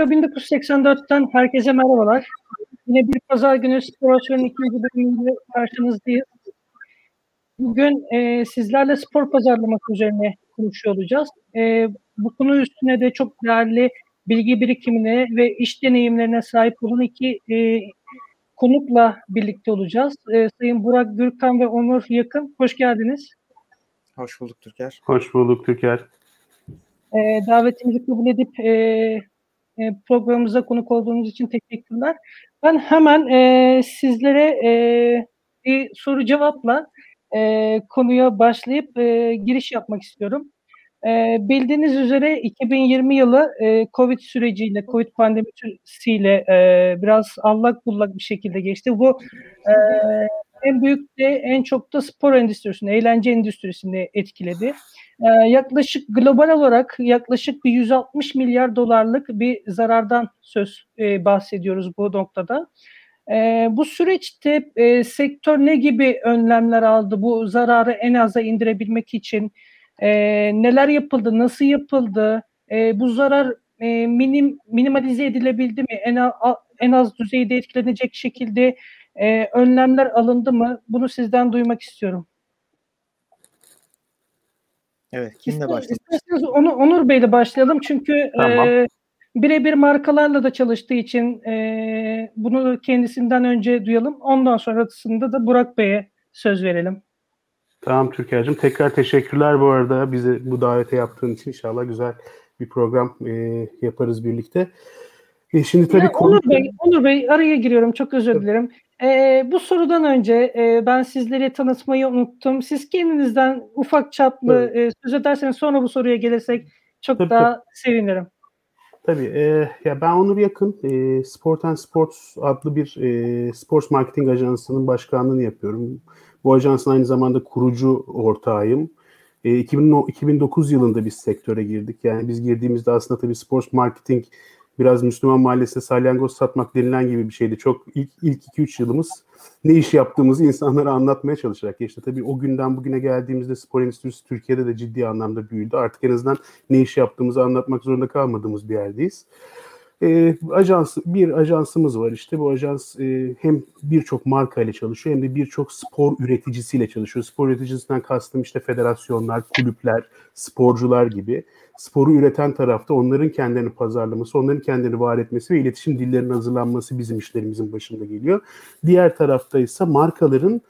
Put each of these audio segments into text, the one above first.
Daktilo 1984'ten herkese merhabalar. Yine bir pazar günü Spor ikinci bölümünde karşınızdayız. Bugün e, sizlerle spor pazarlaması üzerine konuşuyor olacağız. E, bu konu üstüne de çok değerli bilgi birikimine ve iş deneyimlerine sahip olan iki e, konukla birlikte olacağız. E, Sayın Burak Gürkan ve Onur Yakın, hoş geldiniz. Hoş bulduk Türker. Hoş bulduk Türker. E, davetimizi kabul edip e, programımıza konuk olduğunuz için teşekkürler. Ben hemen e, sizlere e, bir soru cevapla e, konuya başlayıp e, giriş yapmak istiyorum. E, bildiğiniz üzere 2020 yılı e, Covid süreciyle, Covid pandemisiyle e, biraz allak bullak bir şekilde geçti. Bu e, en büyük de en çok da spor endüstrisini, eğlence endüstrisini etkiledi. Ee, yaklaşık global olarak yaklaşık bir 160 milyar dolarlık bir zarardan söz e, bahsediyoruz bu noktada. E, bu süreçte e, sektör ne gibi önlemler aldı bu zararı en aza indirebilmek için? E, neler yapıldı, nasıl yapıldı? E, bu zarar e, minim minimalize edilebildi mi? En, a, en az düzeyde etkilenecek şekilde e, önlemler alındı mı? Bunu sizden duymak istiyorum. Evet, kimle başlayalım? İsterseniz Onur, Onur Bey'le başlayalım çünkü tamam. e, birebir markalarla da çalıştığı için e, bunu kendisinden önce duyalım. Ondan sonrasında da Burak Bey'e söz verelim. Tamam Türker'cim. Tekrar teşekkürler bu arada bizi bu davete yaptığın için. inşallah güzel bir program e, yaparız birlikte. E şimdi tabii ya, konu... Onur Bey, Onur Bey araya giriyorum. Çok özür dilerim. E, bu sorudan önce e, ben sizleri tanıtmayı unuttum. Siz kendinizden ufak çaplı evet. e, söz ederseniz sonra bu soruya gelirsek çok tabii, daha tabii. sevinirim. Tabii. E, ya ben Onur Yakın, e, Sport and Sports adlı bir e, sports marketing ajansının başkanlığını yapıyorum. Bu ajansın aynı zamanda kurucu ortağıyım. E, 2000, 2009 yılında biz sektöre girdik. Yani biz girdiğimizde aslında tabii sports marketing biraz Müslüman mahallesinde salyangoz satmak denilen gibi bir şeydi. Çok ilk, ilk 2-3 yılımız ne iş yaptığımızı insanlara anlatmaya çalışarak geçti. Tabii o günden bugüne geldiğimizde spor endüstrisi Türkiye'de de ciddi anlamda büyüdü. Artık en azından ne iş yaptığımızı anlatmak zorunda kalmadığımız bir yerdeyiz. E, ajans bir ajansımız var işte bu ajans e, hem birçok marka ile çalışıyor hem de birçok spor üreticisiyle çalışıyor. Spor üreticisinden kastım işte federasyonlar, kulüpler, sporcular gibi. Sporu üreten tarafta onların kendilerini pazarlaması, onların kendilerini var etmesi ve iletişim dillerinin hazırlanması bizim işlerimizin başında geliyor. Diğer tarafta ise markaların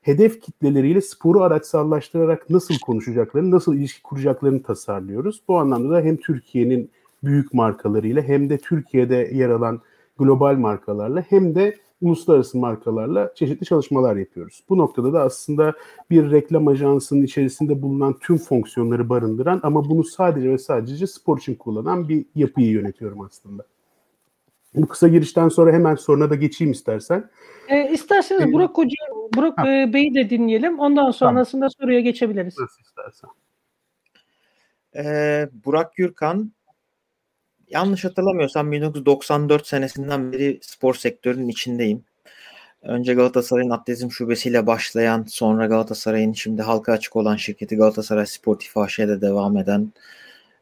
hedef kitleleriyle sporu araçsallaştırarak nasıl konuşacaklarını, nasıl ilişki kuracaklarını tasarlıyoruz. Bu anlamda da hem Türkiye'nin büyük markalarıyla hem de Türkiye'de yer alan global markalarla hem de uluslararası markalarla çeşitli çalışmalar yapıyoruz. Bu noktada da aslında bir reklam ajansının içerisinde bulunan tüm fonksiyonları barındıran ama bunu sadece ve sadece spor için kullanan bir yapıyı yönetiyorum aslında. Bu kısa girişten sonra hemen soruna da geçeyim istersen. E, isterseniz ee, Burak Hoca, Burak ha. E, Bey'i de dinleyelim. Ondan sonrasında tamam. soruya geçebiliriz. Nasıl istersen. Ee, Burak Gürkan yanlış hatırlamıyorsam 1994 senesinden beri spor sektörünün içindeyim. Önce Galatasaray'ın atletizm şubesiyle başlayan, sonra Galatasaray'ın şimdi halka açık olan şirketi Galatasaray Sportif AŞ'de devam eden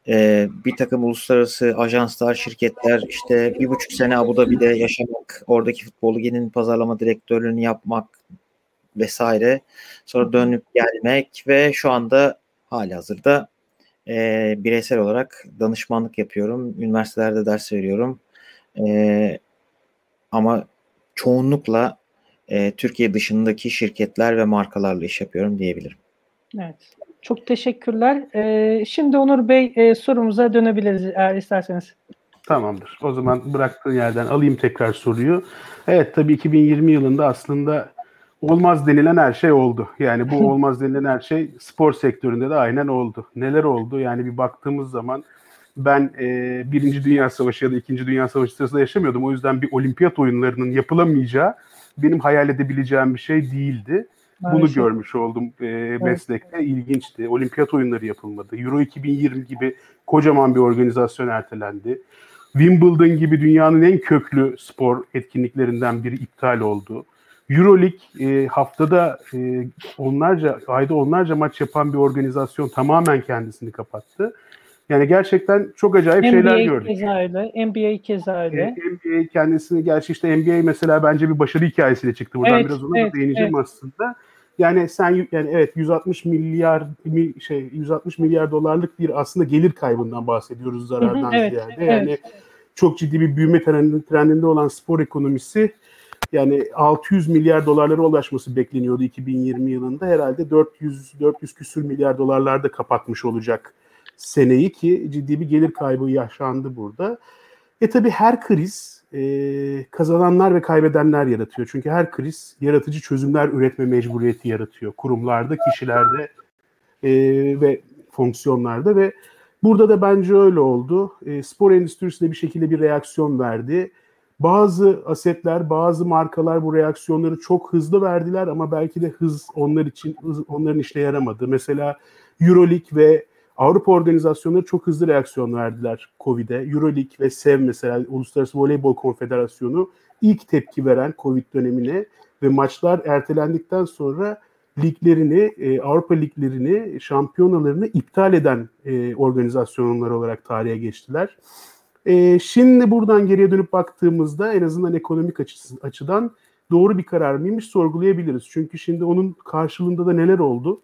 e, bir takım uluslararası ajanslar, şirketler işte bir buçuk sene Abu Dhabi'de yaşamak, oradaki futbol liginin pazarlama direktörlüğünü yapmak vesaire. Sonra dönüp gelmek ve şu anda hali hazırda e, bireysel olarak danışmanlık yapıyorum. Üniversitelerde ders veriyorum. E, ama çoğunlukla e, Türkiye dışındaki şirketler ve markalarla iş yapıyorum diyebilirim. Evet. Çok teşekkürler. Ee, şimdi Onur Bey e, sorumuza dönebiliriz eğer isterseniz. Tamamdır. O zaman bıraktığın yerden alayım tekrar soruyu. Evet tabii 2020 yılında aslında olmaz denilen her şey oldu. Yani bu olmaz denilen her şey spor sektöründe de aynen oldu. Neler oldu? Yani bir baktığımız zaman ben e, Birinci Dünya Savaşı ya da İkinci Dünya Savaşı sırasında yaşamıyordum. O yüzden bir olimpiyat oyunlarının yapılamayacağı benim hayal edebileceğim bir şey değildi. Bunu görmüş oldum e, meslekte. Evet. İlginçti. Olimpiyat oyunları yapılmadı. Euro 2020 gibi kocaman bir organizasyon ertelendi. Wimbledon gibi dünyanın en köklü spor etkinliklerinden biri iptal oldu. Euroleague e, haftada e, onlarca, ayda onlarca maç yapan bir organizasyon tamamen kendisini kapattı. Yani gerçekten çok acayip NBA şeyler gördük. Keza öyle, NBA keza öyle. E, NBA kendisini gerçi işte NBA mesela bence bir başarı hikayesiyle çıktı. Buradan evet, biraz ona evet, da değineceğim evet. aslında. Yani sen yani evet 160 milyar şey 160 milyar dolarlık bir aslında gelir kaybından bahsediyoruz zarardan evet, ziyade. Yani evet. çok ciddi bir büyüme trendinde olan spor ekonomisi yani 600 milyar dolarlara ulaşması bekleniyordu 2020 yılında. Herhalde 400 400 küsür milyar dolarlarda kapatmış olacak seneyi ki ciddi bir gelir kaybı yaşandı burada. E tabi her kriz e, kazananlar ve kaybedenler yaratıyor. Çünkü her kriz yaratıcı çözümler üretme mecburiyeti yaratıyor. Kurumlarda, kişilerde e, ve fonksiyonlarda ve burada da bence öyle oldu. E, spor endüstrisi de bir şekilde bir reaksiyon verdi. Bazı asetler, bazı markalar bu reaksiyonları çok hızlı verdiler ama belki de hız onlar için onların işine yaramadı. Mesela Euroleague ve Avrupa organizasyonları çok hızlı reaksiyon verdiler Covid'e. Euroleague ve SEV mesela Uluslararası Voleybol Konfederasyonu ilk tepki veren Covid dönemine ve maçlar ertelendikten sonra liglerini, e, Avrupa liglerini, şampiyonalarını iptal eden e, organizasyonlar olarak tarihe geçtiler. E, şimdi buradan geriye dönüp baktığımızda en azından ekonomik açısı, açıdan doğru bir karar mıymış sorgulayabiliriz. Çünkü şimdi onun karşılığında da neler oldu?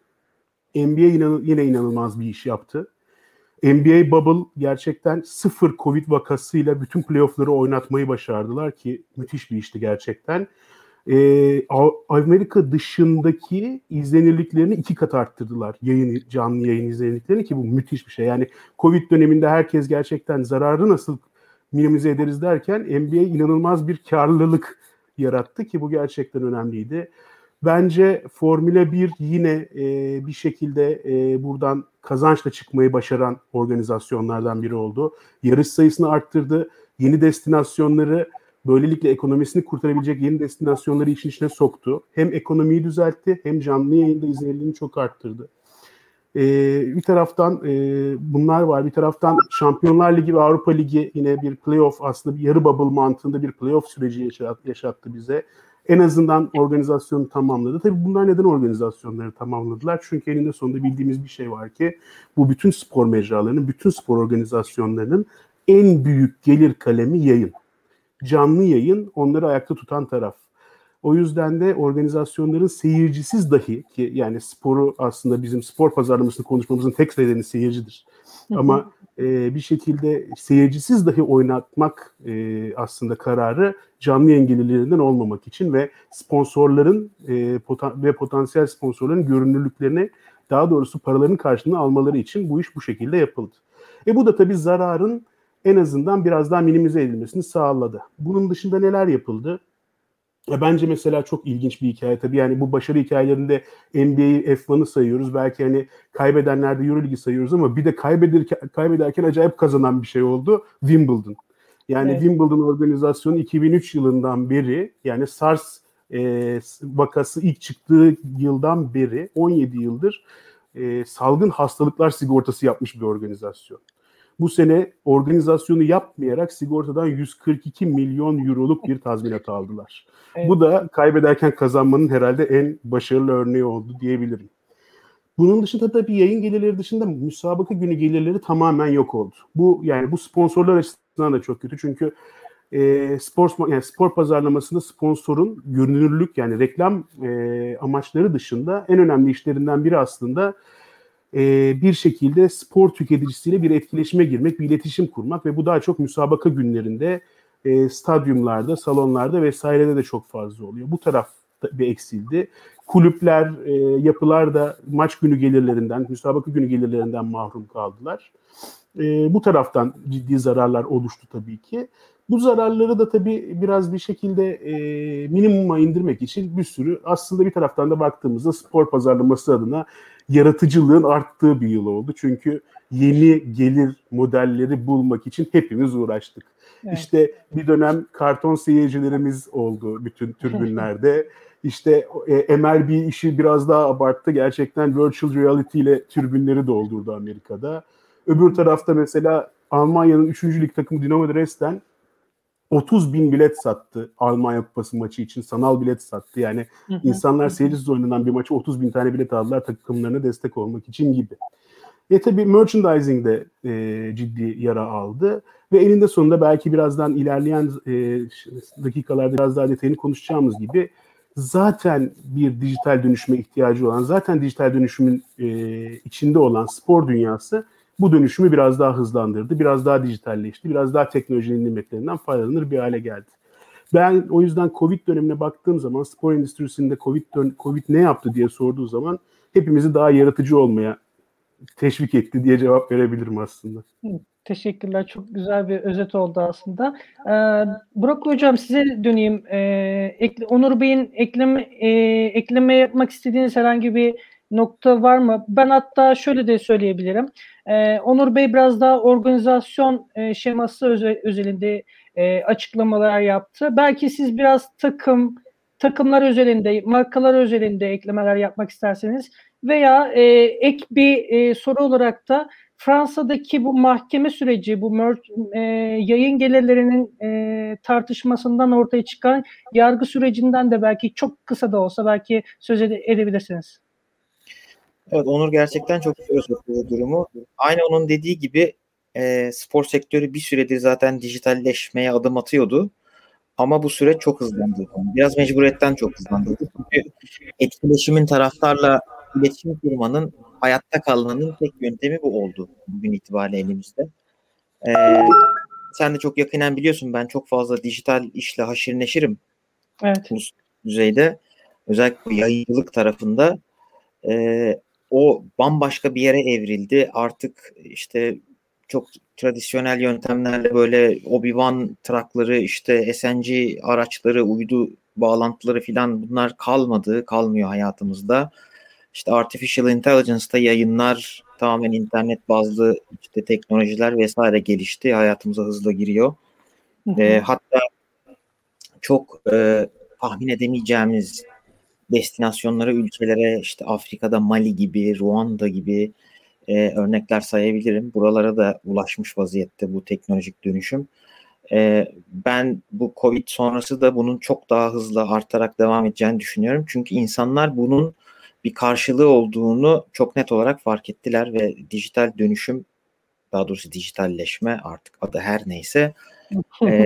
NBA inan yine inanılmaz bir iş yaptı. NBA Bubble gerçekten sıfır Covid vakasıyla bütün playoffları oynatmayı başardılar ki müthiş bir işti gerçekten. Ee, Amerika dışındaki izlenirliklerini iki kat arttırdılar. Yayın, canlı yayın izlenirliklerini ki bu müthiş bir şey. Yani Covid döneminde herkes gerçekten zararı nasıl minimize ederiz derken NBA inanılmaz bir karlılık yarattı ki bu gerçekten önemliydi. Bence Formula 1 yine e, bir şekilde e, buradan kazançla çıkmayı başaran organizasyonlardan biri oldu. Yarış sayısını arttırdı. Yeni destinasyonları böylelikle ekonomisini kurtarabilecek yeni destinasyonları işin içine soktu. Hem ekonomiyi düzeltti hem canlı yayında izlenirliğini çok arttırdı. Ee, bir taraftan e, bunlar var. Bir taraftan Şampiyonlar Ligi ve Avrupa Ligi yine bir playoff aslında bir yarı bubble mantığında bir playoff süreci yaşattı bize en azından organizasyonu tamamladı. Tabii bunlar neden organizasyonları tamamladılar? Çünkü elinde sonunda bildiğimiz bir şey var ki bu bütün spor mecralarının, bütün spor organizasyonlarının en büyük gelir kalemi yayın. Canlı yayın onları ayakta tutan taraf. O yüzden de organizasyonların seyircisiz dahi ki yani sporu aslında bizim spor pazarlamasını konuşmamızın tek nedeni seyircidir. Ama e, bir şekilde seyircisiz dahi oynatmak e, aslında kararı canlı yayın gelirlerinden olmamak için ve sponsorların e, potan ve potansiyel sponsorların görünürlüklerini daha doğrusu paraların karşılığını almaları için bu iş bu şekilde yapıldı. E bu da tabii zararın en azından biraz daha minimize edilmesini sağladı. Bunun dışında neler yapıldı? Ya bence mesela çok ilginç bir hikaye tabii yani bu başarı hikayelerinde NBA'yi F1'ı sayıyoruz. Belki hani kaybedenlerde Euroligi sayıyoruz ama bir de kaybederken, kaybederken acayip kazanan bir şey oldu. Wimbledon. Yani evet. Wimbledon organizasyonu 2003 yılından beri yani SARS e, vakası ilk çıktığı yıldan beri 17 yıldır e, salgın hastalıklar sigortası yapmış bir organizasyon. Bu sene organizasyonu yapmayarak sigortadan 142 milyon euroluk bir tazminat aldılar. Evet. Bu da kaybederken kazanmanın herhalde en başarılı örneği oldu diyebilirim. Bunun dışında tabii yayın gelirleri dışında müsabaka günü gelirleri tamamen yok oldu. Bu yani bu sponsorlar açısından da çok kötü çünkü e, spor yani spor pazarlamasında sponsorun görünürlük yani reklam e, amaçları dışında en önemli işlerinden biri aslında e, bir şekilde spor tüketicisiyle bir etkileşime girmek, bir iletişim kurmak ve bu daha çok müsabaka günlerinde e, stadyumlarda, salonlarda vesairede de çok fazla oluyor. Bu taraf bir eksildi. Kulüpler, e, yapılar da maç günü gelirlerinden, müsabaka günü gelirlerinden mahrum kaldılar. E, bu taraftan ciddi zararlar oluştu tabii ki. Bu zararları da tabii biraz bir şekilde e, minimuma indirmek için bir sürü aslında bir taraftan da baktığımızda spor pazarlaması adına yaratıcılığın arttığı bir yıl oldu. Çünkü yeni gelir modelleri bulmak için hepimiz uğraştık. Evet. İşte bir dönem karton seyircilerimiz oldu bütün türbünlerde. İşte e, MLB işi biraz daha abarttı. Gerçekten virtual reality ile türbünleri doldurdu Amerika'da. Öbür tarafta mesela Almanya'nın 3. lig takımı Dinamo Dresden 30 bin bilet sattı Almanya Kupası maçı için. Sanal bilet sattı. Yani insanlar seyircisiz oynanan bir maçı 30 bin tane bilet aldılar takımlarına destek olmak için gibi. E tabii merchandising de e, ciddi yara aldı ve elinde sonunda belki birazdan ilerleyen e, dakikalarda biraz daha detayını konuşacağımız gibi zaten bir dijital dönüşüme ihtiyacı olan, zaten dijital dönüşümün e, içinde olan spor dünyası bu dönüşümü biraz daha hızlandırdı, biraz daha dijitalleşti, biraz daha teknolojinin nimetlerinden faydalanır bir hale geldi. Ben o yüzden Covid dönemine baktığım zaman spor endüstrisinde Covid, Covid ne yaptı diye sorduğu zaman hepimizi daha yaratıcı olmaya teşvik etti diye cevap verebilirim aslında. Teşekkürler. Çok güzel bir özet oldu aslında. Ee, Burak Hocam size döneyim. Ee, Onur Bey'in ekleme, e, ekleme yapmak istediğiniz herhangi bir nokta var mı? Ben hatta şöyle de söyleyebilirim. Ee, Onur Bey biraz daha organizasyon e, şeması özel, özelinde e, açıklamalar yaptı. Belki siz biraz takım, takımlar özelinde, markalar özelinde eklemeler yapmak isterseniz veya e, ek bir e, soru olarak da Fransa'daki bu mahkeme süreci, bu e, yayın gelirlerinin e, tartışmasından ortaya çıkan yargı sürecinden de belki çok kısa da olsa belki söz edebilirsiniz. Evet Onur gerçekten çok güzel özetledi durumu. Aynı onun dediği gibi e, spor sektörü bir süredir zaten dijitalleşmeye adım atıyordu. Ama bu süreç çok hızlandı. Biraz mecburiyetten çok hızlandı. Çünkü etkileşimin taraftarla iletişim kurmanın hayatta kalmanın tek yöntemi bu oldu bugün itibariyle elimizde. Ee, sen de çok yakinen biliyorsun ben çok fazla dijital işle haşir neşirim. Evet. Ulus düzeyde. Özellikle yayıncılık tarafında e, o bambaşka bir yere evrildi. Artık işte çok tradisyonel yöntemlerle böyle Obi-Wan trakları, işte SNG araçları, uydu bağlantıları filan bunlar kalmadı, kalmıyor hayatımızda. İşte artificial intelligence'da yayınlar tamamen internet bazlı işte teknolojiler vesaire gelişti. Hayatımıza hızla giriyor. E, hatta çok e, tahmin edemeyeceğimiz destinasyonlara, ülkelere işte Afrika'da Mali gibi, Ruanda gibi e, örnekler sayabilirim. Buralara da ulaşmış vaziyette bu teknolojik dönüşüm. E, ben bu Covid sonrası da bunun çok daha hızlı artarak devam edeceğini düşünüyorum. Çünkü insanlar bunun bir karşılığı olduğunu çok net olarak fark ettiler ve dijital dönüşüm daha doğrusu dijitalleşme artık adı her neyse e,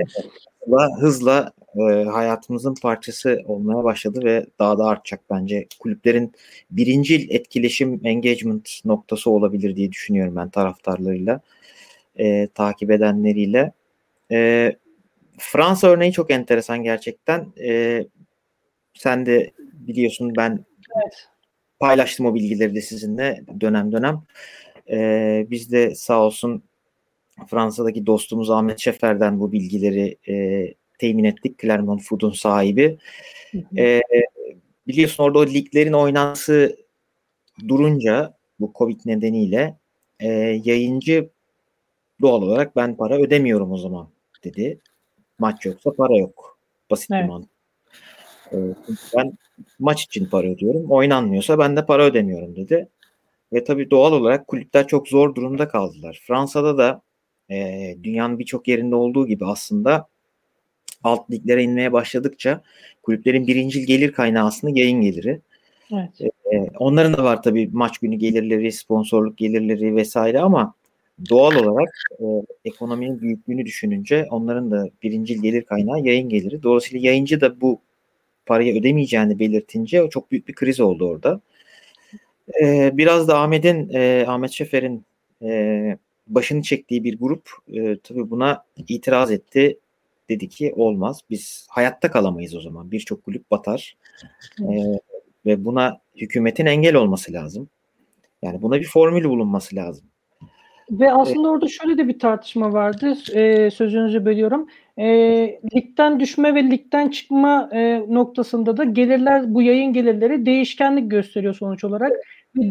hızla e, hayatımızın parçası olmaya başladı ve daha da artacak bence. Kulüplerin birincil etkileşim engagement noktası olabilir diye düşünüyorum ben taraftarlarıyla, e, takip edenleriyle. E, Fransa örneği çok enteresan gerçekten. E, sen de biliyorsun ben evet. paylaştım o bilgileri de sizinle dönem dönem. E, biz de sağ olsun Fransa'daki dostumuz Ahmet Şefer'den bu bilgileri e, temin ettik. Clermont Food'un sahibi. E, biliyorsun orada o liglerin oynansı durunca bu Covid nedeniyle e, yayıncı doğal olarak ben para ödemiyorum o zaman dedi. Maç yoksa para yok. Basit evet. bir mantık. E, ben maç için para ödüyorum. Oynanmıyorsa ben de para ödemiyorum dedi. Ve tabii doğal olarak kulüpler çok zor durumda kaldılar. Fransa'da da e, dünyanın birçok yerinde olduğu gibi aslında alt liglere inmeye başladıkça kulüplerin birincil gelir kaynağı aslında yayın geliri. Evet. E, onların da var tabii maç günü gelirleri, sponsorluk gelirleri vesaire ama doğal olarak e, ekonominin büyüklüğünü düşününce onların da birincil gelir kaynağı yayın geliri. Dolayısıyla yayıncı da bu parayı ödemeyeceğini belirtince çok büyük bir kriz oldu orada. E, biraz da Ahmet'in, e, Ahmet Şefer'in e, başını çektiği bir grup e, tabii buna itiraz etti. Dedi ki olmaz. Biz hayatta kalamayız o zaman. Birçok kulüp batar. E, ve buna hükümetin engel olması lazım. Yani buna bir formül bulunması lazım. Ve aslında orada şöyle de bir tartışma vardı. E, sözünüzü bölüyorum. E, ligden düşme ve ligden çıkma e, noktasında da gelirler, bu yayın gelirleri değişkenlik gösteriyor sonuç olarak.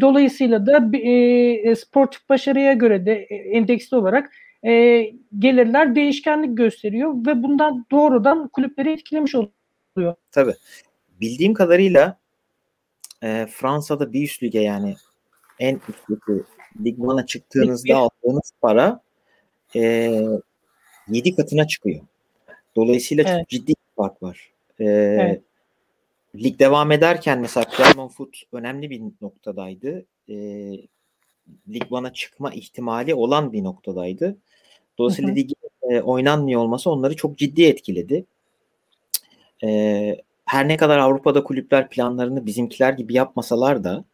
Dolayısıyla da e, sportif başarıya göre de e, endeksli olarak e, gelirler değişkenlik gösteriyor ve bundan doğrudan kulüpleri etkilemiş oluyor. Tabii. Bildiğim kadarıyla e, Fransa'da bir üst lige yani en üstteki Lig 1'a çıktığınızda aldığınız para e, 7 katına çıkıyor. Dolayısıyla evet. çok ciddi bir fark var. E, evet. Lig devam ederken mesela Clermont Foot önemli bir noktadaydı. E, Lig 1'a çıkma ihtimali olan bir noktadaydı. Dolayısıyla ligin e, oynanmıyor olması onları çok ciddi etkiledi. E, her ne kadar Avrupa'da kulüpler planlarını bizimkiler gibi yapmasalar da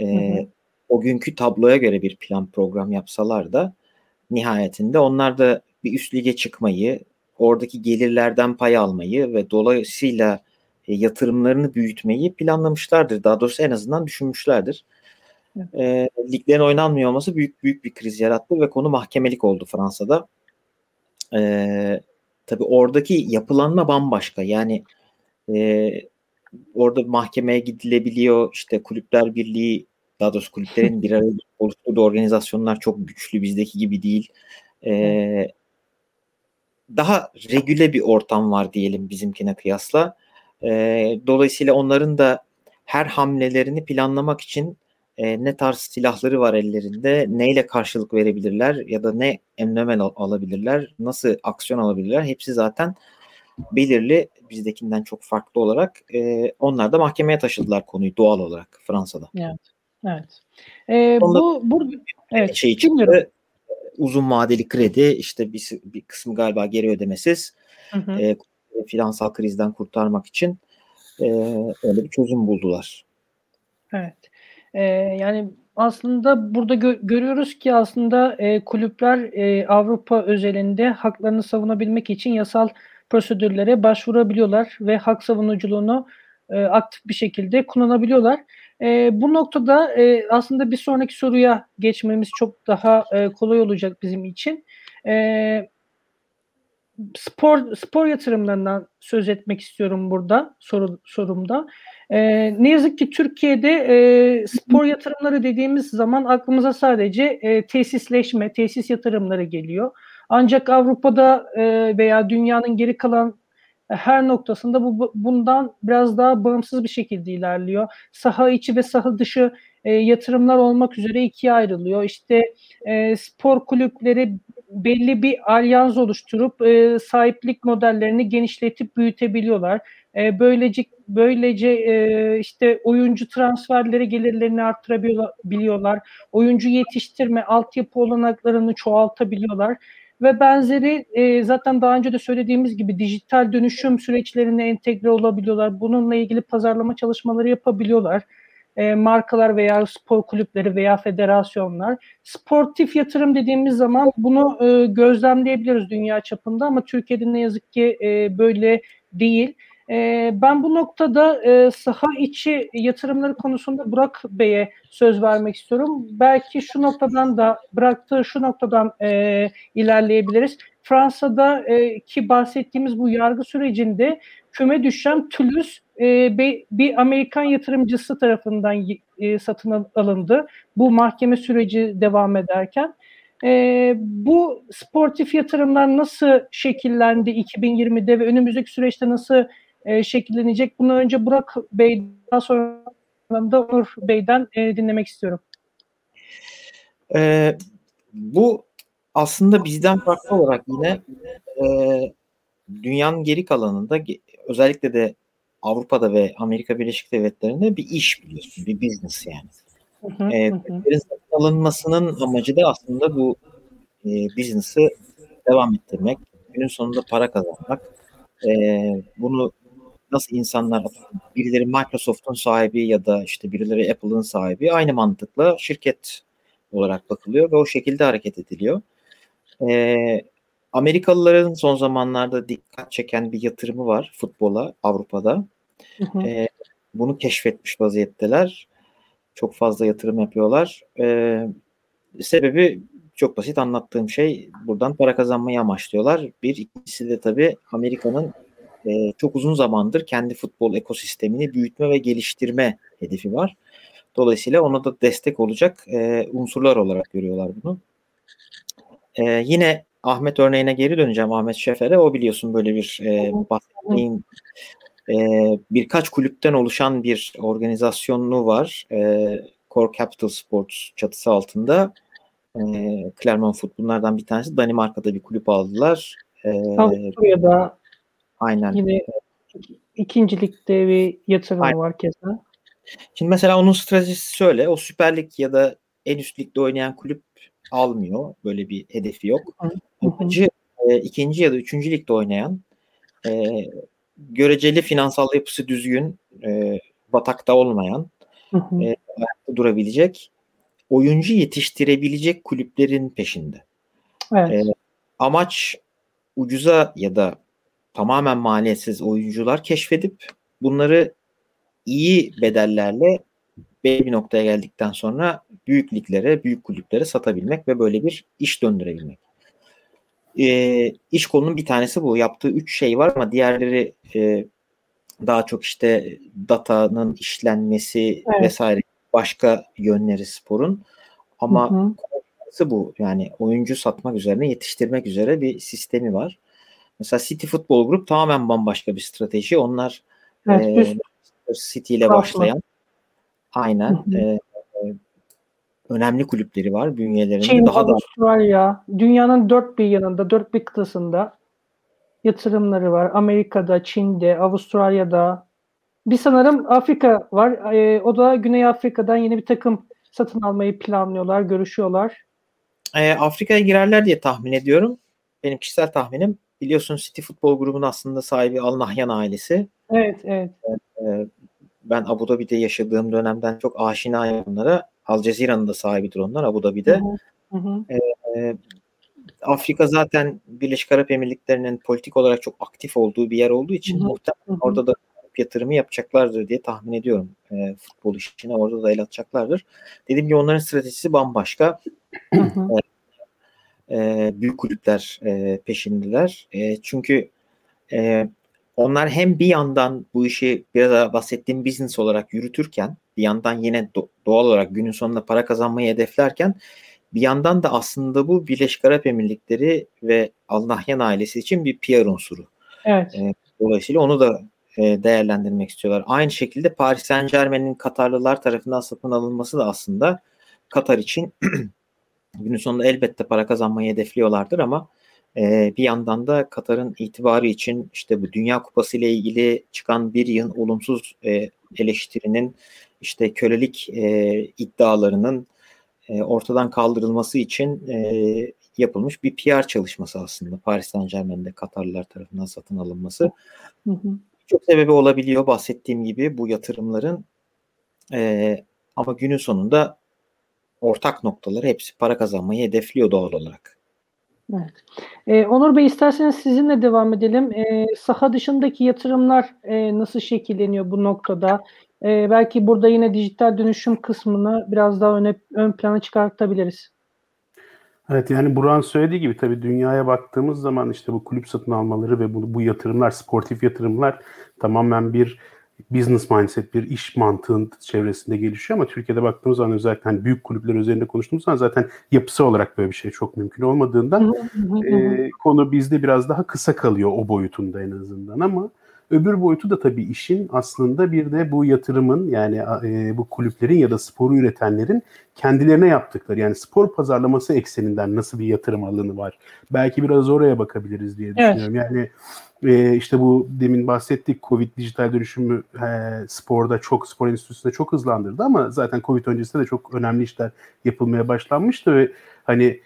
e, hı hı. o günkü tabloya göre bir plan program yapsalar da nihayetinde onlar da bir üst lige çıkmayı, oradaki gelirlerden pay almayı ve dolayısıyla e, yatırımlarını büyütmeyi planlamışlardır. Daha doğrusu en azından düşünmüşlerdir. Evet. E, liglerin oynanmıyor olması büyük büyük bir kriz yarattı ve konu mahkemelik oldu Fransa'da. E, tabii oradaki yapılanma bambaşka. Yani e, orada mahkemeye gidilebiliyor. İşte kulüpler birliği daha doğrusu kulüplerin bir araya oluşturduğu organizasyonlar çok güçlü bizdeki gibi değil. E, daha regüle bir ortam var diyelim bizimkine kıyasla. E, dolayısıyla onların da her hamlelerini planlamak için e, ne tarz silahları var ellerinde, neyle karşılık verebilirler ya da ne emlemel al- alabilirler, nasıl aksiyon alabilirler hepsi zaten belirli bizdekinden çok farklı olarak e, onlar da mahkemeye taşıdılar konuyu doğal olarak Fransa'da. Evet. Evet. Ee, bu bu evet. Şey çıktı, uzun vadeli kredi işte bir, bir kısmı galiba geri ödemesiz hı hı. E, finansal krizden kurtarmak için e, öyle bir çözüm buldular. Evet. E, yani aslında burada gö- görüyoruz ki aslında e, kulüpler e, Avrupa özelinde haklarını savunabilmek için yasal prosedürlere başvurabiliyorlar ve hak savunuculuğunu e, aktif bir şekilde kullanabiliyorlar. E, bu noktada e, aslında bir sonraki soruya geçmemiz çok daha e, kolay olacak bizim için. E, spor spor yatırımlarından söz etmek istiyorum burada soru, sorumda. E, ne yazık ki Türkiye'de e, spor yatırımları dediğimiz zaman aklımıza sadece e, tesisleşme, tesis yatırımları geliyor. Ancak Avrupa'da e, veya dünyanın geri kalan her noktasında bu bundan biraz daha bağımsız bir şekilde ilerliyor. Saha içi ve saha dışı e, yatırımlar olmak üzere ikiye ayrılıyor. İşte e, spor kulüpleri belli bir alyans oluşturup e, sahiplik modellerini genişletip büyütebiliyorlar. E, böylece böylece e, işte oyuncu transferleri gelirlerini arttırabiliyorlar. Oyuncu yetiştirme, altyapı olanaklarını çoğaltabiliyorlar ve benzeri e, zaten daha önce de söylediğimiz gibi dijital dönüşüm süreçlerine entegre olabiliyorlar. Bununla ilgili pazarlama çalışmaları yapabiliyorlar. E, markalar veya spor kulüpleri veya federasyonlar. Sportif yatırım dediğimiz zaman bunu e, gözlemleyebiliriz dünya çapında ama Türkiye'de ne yazık ki e, böyle değil. Ben bu noktada saha içi yatırımları konusunda Burak Bey'e söz vermek istiyorum. Belki şu noktadan da bıraktığı şu noktadan ilerleyebiliriz. Fransa'da ki bahsettiğimiz bu yargı sürecinde küme düşen Toulouse e, bir Amerikan yatırımcısı tarafından e, satın alındı. Bu mahkeme süreci devam ederken. E, bu sportif yatırımlar nasıl şekillendi 2020'de ve önümüzdeki süreçte nasıl e, şekillenecek. Bunu önce Burak Bey daha sonra da Onur Bey'den e, dinlemek istiyorum. E, bu aslında bizden farklı olarak yine e, dünyanın geri kalanında özellikle de Avrupa'da ve Amerika Birleşik Devletleri'nde bir iş biliyorsun, bir business yani. Hı hı, e, hı. alınmasının amacı da aslında bu e, business'ı devam ettirmek, günün sonunda para kazanmak. E, bunu nasıl insanlar birileri Microsoft'un sahibi ya da işte birileri Apple'ın sahibi aynı mantıkla şirket olarak bakılıyor ve o şekilde hareket ediliyor. Ee, Amerikalıların son zamanlarda dikkat çeken bir yatırımı var futbola Avrupa'da. Hı hı. Ee, bunu keşfetmiş vaziyetteler. Çok fazla yatırım yapıyorlar. Ee, sebebi çok basit anlattığım şey buradan para kazanmayı amaçlıyorlar. Bir ikincisi de tabii Amerika'nın e, çok uzun zamandır kendi futbol ekosistemini büyütme ve geliştirme hedefi var. Dolayısıyla ona da destek olacak e, unsurlar olarak görüyorlar bunu. E, yine Ahmet örneğine geri döneceğim Ahmet Şefer'e. O biliyorsun böyle bir e, bahsettiğim e, birkaç kulüpten oluşan bir organizasyonu var. E, Core Capital Sports çatısı altında. E, Clermont Foot bunlardan bir tanesi. Danimarka'da bir kulüp aldılar. E, Avusturya'da Aynen. Yine ikincilikte bir yatırımı Aynen. var keza. Şimdi mesela onun stratejisi şöyle. O Süper Lig ya da en üst ligde oynayan kulüp almıyor. Böyle bir hedefi yok. Amacı e, ikinci ya da üçüncü ligde oynayan e, göreceli finansal yapısı düzgün, e, batakta olmayan, e, durabilecek, oyuncu yetiştirebilecek kulüplerin peşinde. Evet. E, amaç ucuza ya da tamamen maliyetsiz oyuncular keşfedip bunları iyi bedellerle belli bir noktaya geldikten sonra büyük liglere, büyük kulüplere satabilmek ve böyle bir iş döndürebilmek. E, iş kolunun bir tanesi bu. Yaptığı üç şey var ama diğerleri e, daha çok işte datanın işlenmesi evet. vesaire başka yönleri sporun. Ama hı hı. bu. Yani oyuncu satmak üzerine, yetiştirmek üzere bir sistemi var. Mesela City Football Group tamamen bambaşka bir strateji. Onlar evet, e, City ile başlayan aynen hı hı. E, önemli kulüpleri var bünyelerinde. Çin, daha Avustralya, da... dünyanın dört bir yanında, dört bir kıtasında yatırımları var. Amerika'da, Çin'de, Avustralya'da. Bir sanırım Afrika var. E, o da Güney Afrika'dan yeni bir takım satın almayı planlıyorlar, görüşüyorlar. E, Afrika'ya girerler diye tahmin ediyorum. Benim kişisel tahminim. Biliyorsun City Futbol Grubu'nun aslında sahibi Al Nahyan ailesi. Evet, evet. E, ben Abu Dhabi'de yaşadığım dönemden çok aşinayım onlara. Al Cezire'nin de sahibidir onlar Abu Dhabi'de. Hı hı. E, Afrika zaten Birleşik Arap Emirlikleri'nin politik olarak çok aktif olduğu bir yer olduğu için hı hı. muhtemelen orada da yatırımı yapacaklardır diye tahmin ediyorum. E, futbol işine orada da el atacaklardır. Dediğim gibi onların stratejisi bambaşka. Hı hı. E, büyük kulüpler e, peşindiler. E, çünkü e, onlar hem bir yandan bu işi biraz daha bahsettiğim business olarak yürütürken bir yandan yine doğal olarak günün sonunda para kazanmayı hedeflerken bir yandan da aslında bu Birleşik Arap Emirlikleri ve Al Nahyan ailesi için bir PR unsuru. Evet. E, dolayısıyla onu da e, değerlendirmek istiyorlar. Aynı şekilde Paris Saint Germain'in Katarlılar tarafından satın alınması da aslında Katar için günün sonunda elbette para kazanmayı hedefliyorlardır ama e, bir yandan da Katar'ın itibarı için işte bu Dünya Kupası ile ilgili çıkan bir yıl olumsuz e, eleştirinin işte kölelik e, iddialarının e, ortadan kaldırılması için e, yapılmış bir PR çalışması aslında Paris Saint Germain'de Katarlılar tarafından satın alınması. Hı hı. Çok sebebi olabiliyor bahsettiğim gibi bu yatırımların e, ama günün sonunda ortak noktaları hepsi para kazanmayı hedefliyor doğal olarak. Evet. Ee, Onur Bey isterseniz sizinle devam edelim. Ee, saha dışındaki yatırımlar e, nasıl şekilleniyor bu noktada? Ee, belki burada yine dijital dönüşüm kısmını biraz daha öne, ön plana çıkartabiliriz. Evet yani Buran söylediği gibi tabii dünyaya baktığımız zaman işte bu kulüp satın almaları ve bu, bu yatırımlar, sportif yatırımlar tamamen bir business mindset, bir iş mantığın çevresinde gelişiyor ama Türkiye'de baktığımız zaman özellikle hani büyük kulüpler üzerinde konuştuğumuz zaman zaten yapısı olarak böyle bir şey çok mümkün olmadığından e, konu bizde biraz daha kısa kalıyor o boyutunda en azından ama Öbür boyutu da tabii işin aslında bir de bu yatırımın yani e, bu kulüplerin ya da sporu üretenlerin kendilerine yaptıkları yani spor pazarlaması ekseninden nasıl bir yatırım alanı var. Belki biraz oraya bakabiliriz diye düşünüyorum. Evet. Yani e, işte bu demin bahsettik Covid dijital dönüşümü e, sporda çok spor endüstrisinde çok hızlandırdı ama zaten Covid öncesinde de çok önemli işler yapılmaya başlanmıştı ve hani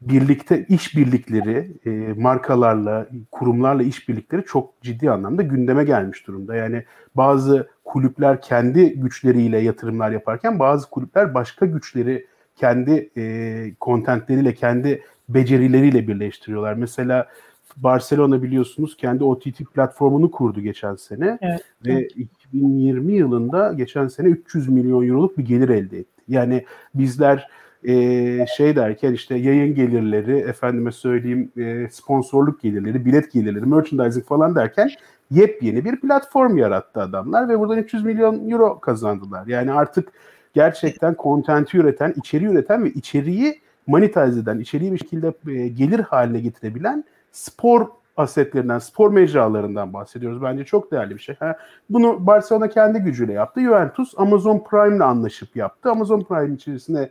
birlikte işbirlikleri, e, markalarla, kurumlarla işbirlikleri çok ciddi anlamda gündeme gelmiş durumda. Yani bazı kulüpler kendi güçleriyle yatırımlar yaparken bazı kulüpler başka güçleri kendi e, kontentleriyle, kendi becerileriyle birleştiriyorlar. Mesela Barcelona biliyorsunuz kendi OTT platformunu kurdu geçen sene evet, ve evet. 2020 yılında geçen sene 300 milyon euroluk bir gelir elde etti. Yani bizler e, şey derken işte yayın gelirleri, efendime söyleyeyim e, sponsorluk gelirleri, bilet gelirleri, merchandising falan derken yepyeni bir platform yarattı adamlar ve buradan 300 milyon euro kazandılar. Yani artık gerçekten kontenti üreten, içeriği üreten ve içeriği monetize eden, içeriği bir şekilde e, gelir haline getirebilen spor asetlerinden, spor mecralarından bahsediyoruz. Bence çok değerli bir şey. Ha, bunu Barcelona kendi gücüyle yaptı. Juventus Amazon Prime ile anlaşıp yaptı. Amazon Prime içerisine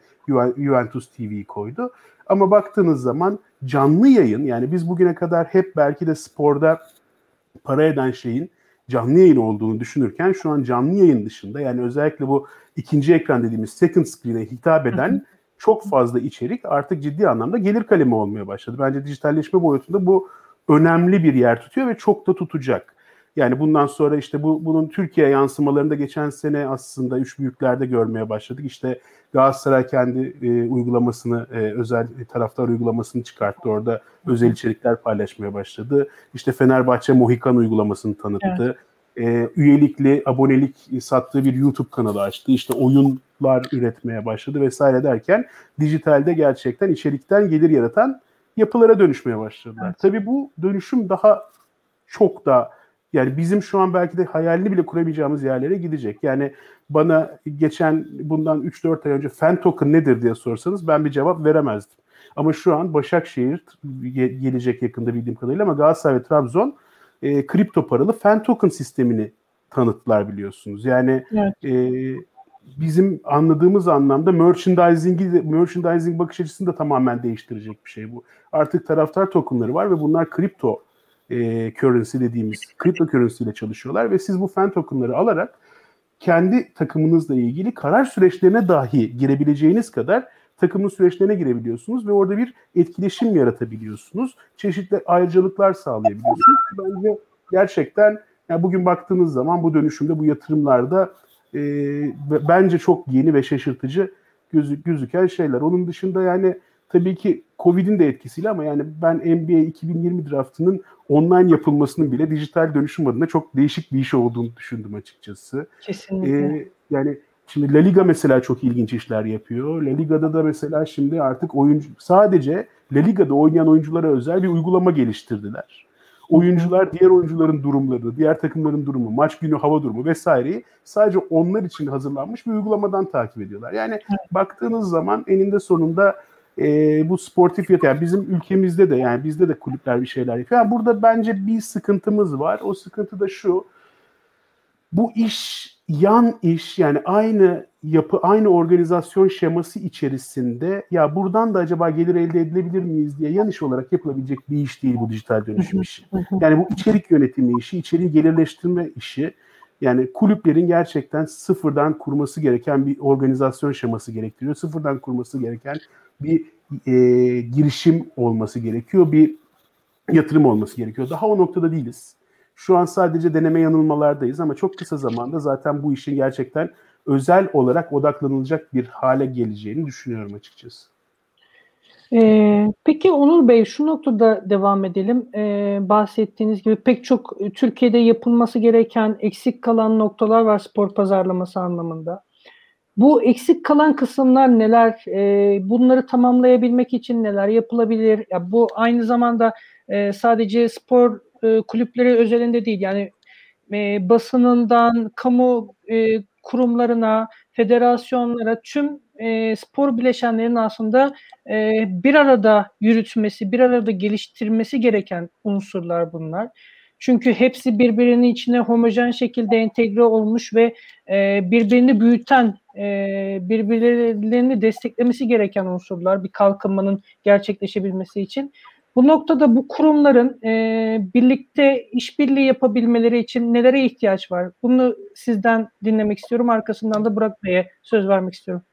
Juventus TV'yi koydu. Ama baktığınız zaman canlı yayın yani biz bugüne kadar hep belki de sporda para eden şeyin canlı yayın olduğunu düşünürken şu an canlı yayın dışında yani özellikle bu ikinci ekran dediğimiz second screen'e hitap eden çok fazla içerik artık ciddi anlamda gelir kalemi olmaya başladı. Bence dijitalleşme boyutunda bu önemli bir yer tutuyor ve çok da tutacak. Yani bundan sonra işte bu bunun Türkiye yansımalarında geçen sene aslında üç büyüklerde görmeye başladık. İşte Galatasaray kendi e, uygulamasını, e, özel taraftar uygulamasını çıkarttı. Orada özel içerikler paylaşmaya başladı. İşte Fenerbahçe Mohikan uygulamasını tanıttı. Evet. E, üyelikli, abonelik sattığı bir YouTube kanalı açtı. İşte oyunlar üretmeye başladı vesaire derken dijitalde gerçekten içerikten gelir yaratan yapılara dönüşmeye başladılar. Evet. Tabii bu dönüşüm daha çok da yani bizim şu an belki de hayalini bile kuramayacağımız yerlere gidecek. Yani bana geçen bundan 3-4 ay önce fan token nedir diye sorsanız ben bir cevap veremezdim. Ama şu an Başakşehir gelecek yakında bildiğim kadarıyla ama Galatasaray ve Trabzon e, kripto paralı fan token sistemini tanıttılar biliyorsunuz. Yani evet. e, bizim anladığımız anlamda merchandising'i merchandising bakış açısını da tamamen değiştirecek bir şey bu. Artık taraftar tokenları var ve bunlar kripto e, currency dediğimiz kripto currency ile çalışıyorlar ve siz bu fan tokenları alarak kendi takımınızla ilgili karar süreçlerine dahi girebileceğiniz kadar takımın süreçlerine girebiliyorsunuz ve orada bir etkileşim yaratabiliyorsunuz. Çeşitli ayrıcalıklar sağlayabiliyorsunuz. Bence gerçekten yani bugün baktığınız zaman bu dönüşümde bu yatırımlarda e, bence çok yeni ve şaşırtıcı gözü, gözüken şeyler. Onun dışında yani tabii ki Covid'in de etkisiyle ama yani ben NBA 2020 draftının online yapılmasının bile dijital dönüşüm adına çok değişik bir iş olduğunu düşündüm açıkçası. Kesinlikle. Ee, yani şimdi La Liga mesela çok ilginç işler yapıyor. La Liga'da da mesela şimdi artık oyuncu sadece La Liga'da oynayan oyunculara özel bir uygulama geliştirdiler. Oyuncular diğer oyuncuların durumları, diğer takımların durumu, maç günü hava durumu vesaireyi sadece onlar için hazırlanmış bir uygulamadan takip ediyorlar. Yani baktığınız zaman eninde sonunda e, bu sportif yat yani bizim ülkemizde de yani bizde de kulüpler bir şeyler yapıyor. Yani burada bence bir sıkıntımız var. O sıkıntı da şu. Bu iş yan iş yani aynı yapı aynı organizasyon şeması içerisinde ya buradan da acaba gelir elde edilebilir miyiz diye yan iş olarak yapılabilecek bir iş değil bu dijital dönüşüm işi. Yani bu içerik yönetimi işi, içeriği gelirleştirme işi yani kulüplerin gerçekten sıfırdan kurması gereken bir organizasyon şeması gerektiriyor. Sıfırdan kurması gereken bir e, girişim olması gerekiyor. Bir yatırım olması gerekiyor. Daha o noktada değiliz. Şu an sadece deneme yanılmalardayız ama çok kısa zamanda zaten bu işin gerçekten özel olarak odaklanılacak bir hale geleceğini düşünüyorum açıkçası. Ee, peki Onur Bey şu noktada devam edelim. Ee, bahsettiğiniz gibi pek çok Türkiye'de yapılması gereken eksik kalan noktalar var spor pazarlaması anlamında. Bu eksik kalan kısımlar neler? E, bunları tamamlayabilmek için neler yapılabilir? Ya bu aynı zamanda e, sadece spor e, kulüpleri özelinde değil. Yani e, basınından kamu e, kurumlarına, federasyonlara, tüm e, spor bileşenlerinin aslında e, bir arada yürütmesi, bir arada geliştirmesi gereken unsurlar bunlar. Çünkü hepsi birbirinin içine homojen şekilde entegre olmuş ve e, birbirini büyüten, e, birbirlerini desteklemesi gereken unsurlar bir kalkınmanın gerçekleşebilmesi için. Bu noktada bu kurumların e, birlikte işbirliği yapabilmeleri için nelere ihtiyaç var? Bunu sizden dinlemek istiyorum. Arkasından da Burak Bey'e söz vermek istiyorum.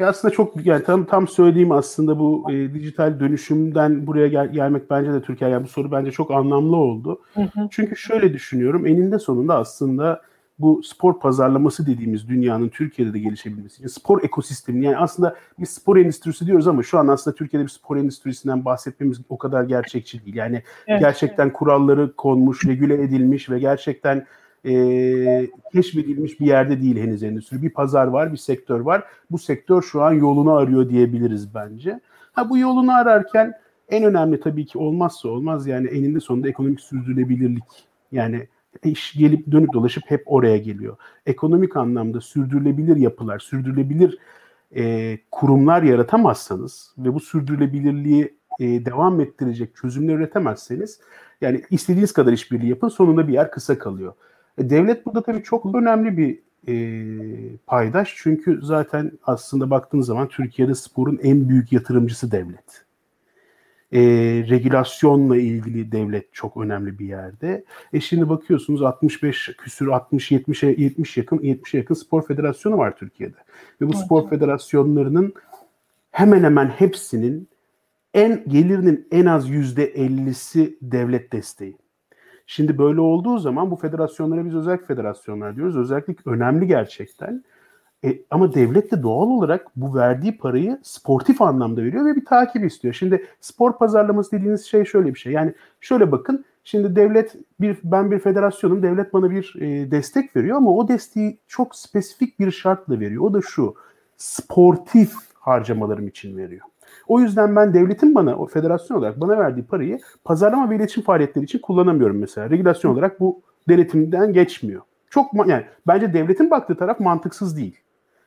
Ya aslında çok yani tam tam söylediğim aslında bu e, dijital dönüşümden buraya gel, gelmek bence de Türkiye yani bu soru bence çok anlamlı oldu. Hı hı. Çünkü şöyle düşünüyorum eninde sonunda aslında bu spor pazarlaması dediğimiz dünyanın Türkiye'de de gelişebilmesi için spor ekosistemi yani aslında bir spor endüstrisi diyoruz ama şu an aslında Türkiye'de bir spor endüstrisinden bahsetmemiz o kadar gerçekçi değil. Yani evet, gerçekten evet. kuralları konmuş, regüle edilmiş ve gerçekten e, keşfedilmiş bir yerde değil henüz endüstri. Bir pazar var, bir sektör var. Bu sektör şu an yolunu arıyor diyebiliriz bence. Ha bu yolunu ararken en önemli tabii ki olmazsa olmaz yani eninde sonunda ekonomik sürdürülebilirlik. Yani iş gelip dönüp dolaşıp hep oraya geliyor. Ekonomik anlamda sürdürülebilir yapılar, sürdürülebilir e, kurumlar yaratamazsanız ve bu sürdürülebilirliği e, devam ettirecek çözümler üretemezseniz yani istediğiniz kadar işbirliği yapın sonunda bir yer kısa kalıyor. E, devlet burada tabii çok önemli bir e, paydaş. Çünkü zaten aslında baktığınız zaman Türkiye'de sporun en büyük yatırımcısı devlet. E, regülasyonla ilgili devlet çok önemli bir yerde. E şimdi bakıyorsunuz 65 küsür 60 70 70 yakın 70 yakın spor federasyonu var Türkiye'de. Ve bu evet. spor federasyonlarının hemen hemen hepsinin en gelirinin en az yüzde ellisi devlet desteği. Şimdi böyle olduğu zaman bu federasyonlara biz özel federasyonlar diyoruz. Özellik önemli gerçekten. E, ama devlet de doğal olarak bu verdiği parayı sportif anlamda veriyor ve bir takip istiyor. Şimdi spor pazarlaması dediğiniz şey şöyle bir şey. Yani şöyle bakın şimdi devlet bir ben bir federasyonum devlet bana bir e, destek veriyor ama o desteği çok spesifik bir şartla veriyor. O da şu sportif harcamalarım için veriyor. O yüzden ben devletin bana, o federasyon olarak bana verdiği parayı pazarlama ve iletişim faaliyetleri için kullanamıyorum mesela. Regülasyon olarak bu denetimden geçmiyor. Çok yani bence devletin baktığı taraf mantıksız değil.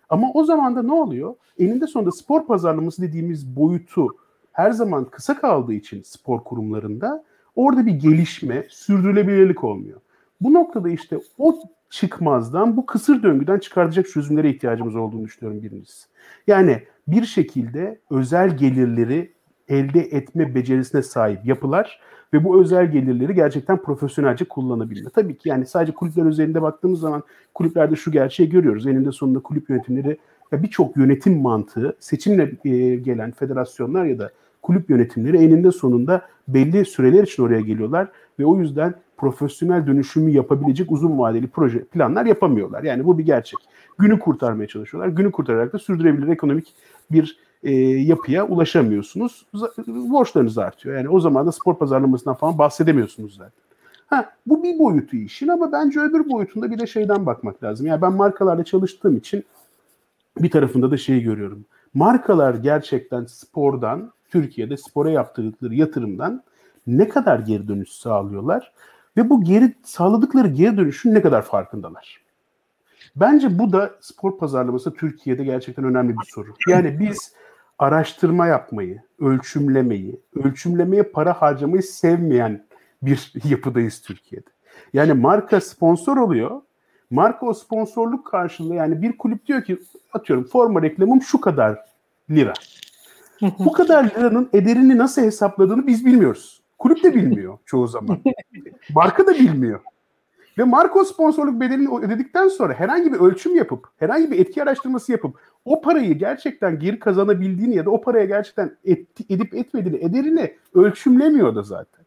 Ama o zaman da ne oluyor? Eninde sonunda spor pazarlaması dediğimiz boyutu her zaman kısa kaldığı için spor kurumlarında orada bir gelişme, sürdürülebilirlik olmuyor. Bu noktada işte o çıkmazdan, bu kısır döngüden çıkartacak çözümlere ihtiyacımız olduğunu düşünüyorum birincisi. Yani bir şekilde özel gelirleri elde etme becerisine sahip yapılar ve bu özel gelirleri gerçekten profesyonelce kullanabilme. Tabii ki yani sadece kulüpler üzerinde baktığımız zaman kulüplerde şu gerçeği görüyoruz. Eninde sonunda kulüp yönetimleri birçok yönetim mantığı seçimle e, gelen federasyonlar ya da kulüp yönetimleri eninde sonunda belli süreler için oraya geliyorlar ve o yüzden profesyonel dönüşümü yapabilecek uzun vadeli proje planlar yapamıyorlar. Yani bu bir gerçek. Günü kurtarmaya çalışıyorlar. Günü kurtararak da sürdürülebilir ekonomik bir e, yapıya ulaşamıyorsunuz. Borçlarınız artıyor. Yani o zaman da spor pazarlamasından falan bahsedemiyorsunuz zaten. Ha, bu bir boyutu işin ama bence öbür boyutunda bir de şeyden bakmak lazım. Yani ben markalarla çalıştığım için bir tarafında da şeyi görüyorum. Markalar gerçekten spordan, Türkiye'de spora yaptırdıkları yatırımdan ne kadar geri dönüş sağlıyorlar ve bu geri sağladıkları geri dönüşün ne kadar farkındalar? Bence bu da spor pazarlaması Türkiye'de gerçekten önemli bir soru. Yani biz araştırma yapmayı, ölçümlemeyi, ölçümlemeye para harcamayı sevmeyen bir yapıdayız Türkiye'de. Yani marka sponsor oluyor. Marka o sponsorluk karşılığı yani bir kulüp diyor ki atıyorum forma reklamım şu kadar lira. Bu kadar liranın ederini nasıl hesapladığını biz bilmiyoruz. Kulüp de bilmiyor çoğu zaman. Marka da bilmiyor. Ve marka sponsorluk bedelini ödedikten sonra herhangi bir ölçüm yapıp, herhangi bir etki araştırması yapıp o parayı gerçekten geri kazanabildiğini ya da o paraya gerçekten et, edip etmediğini, ederini ölçümlemiyor da zaten.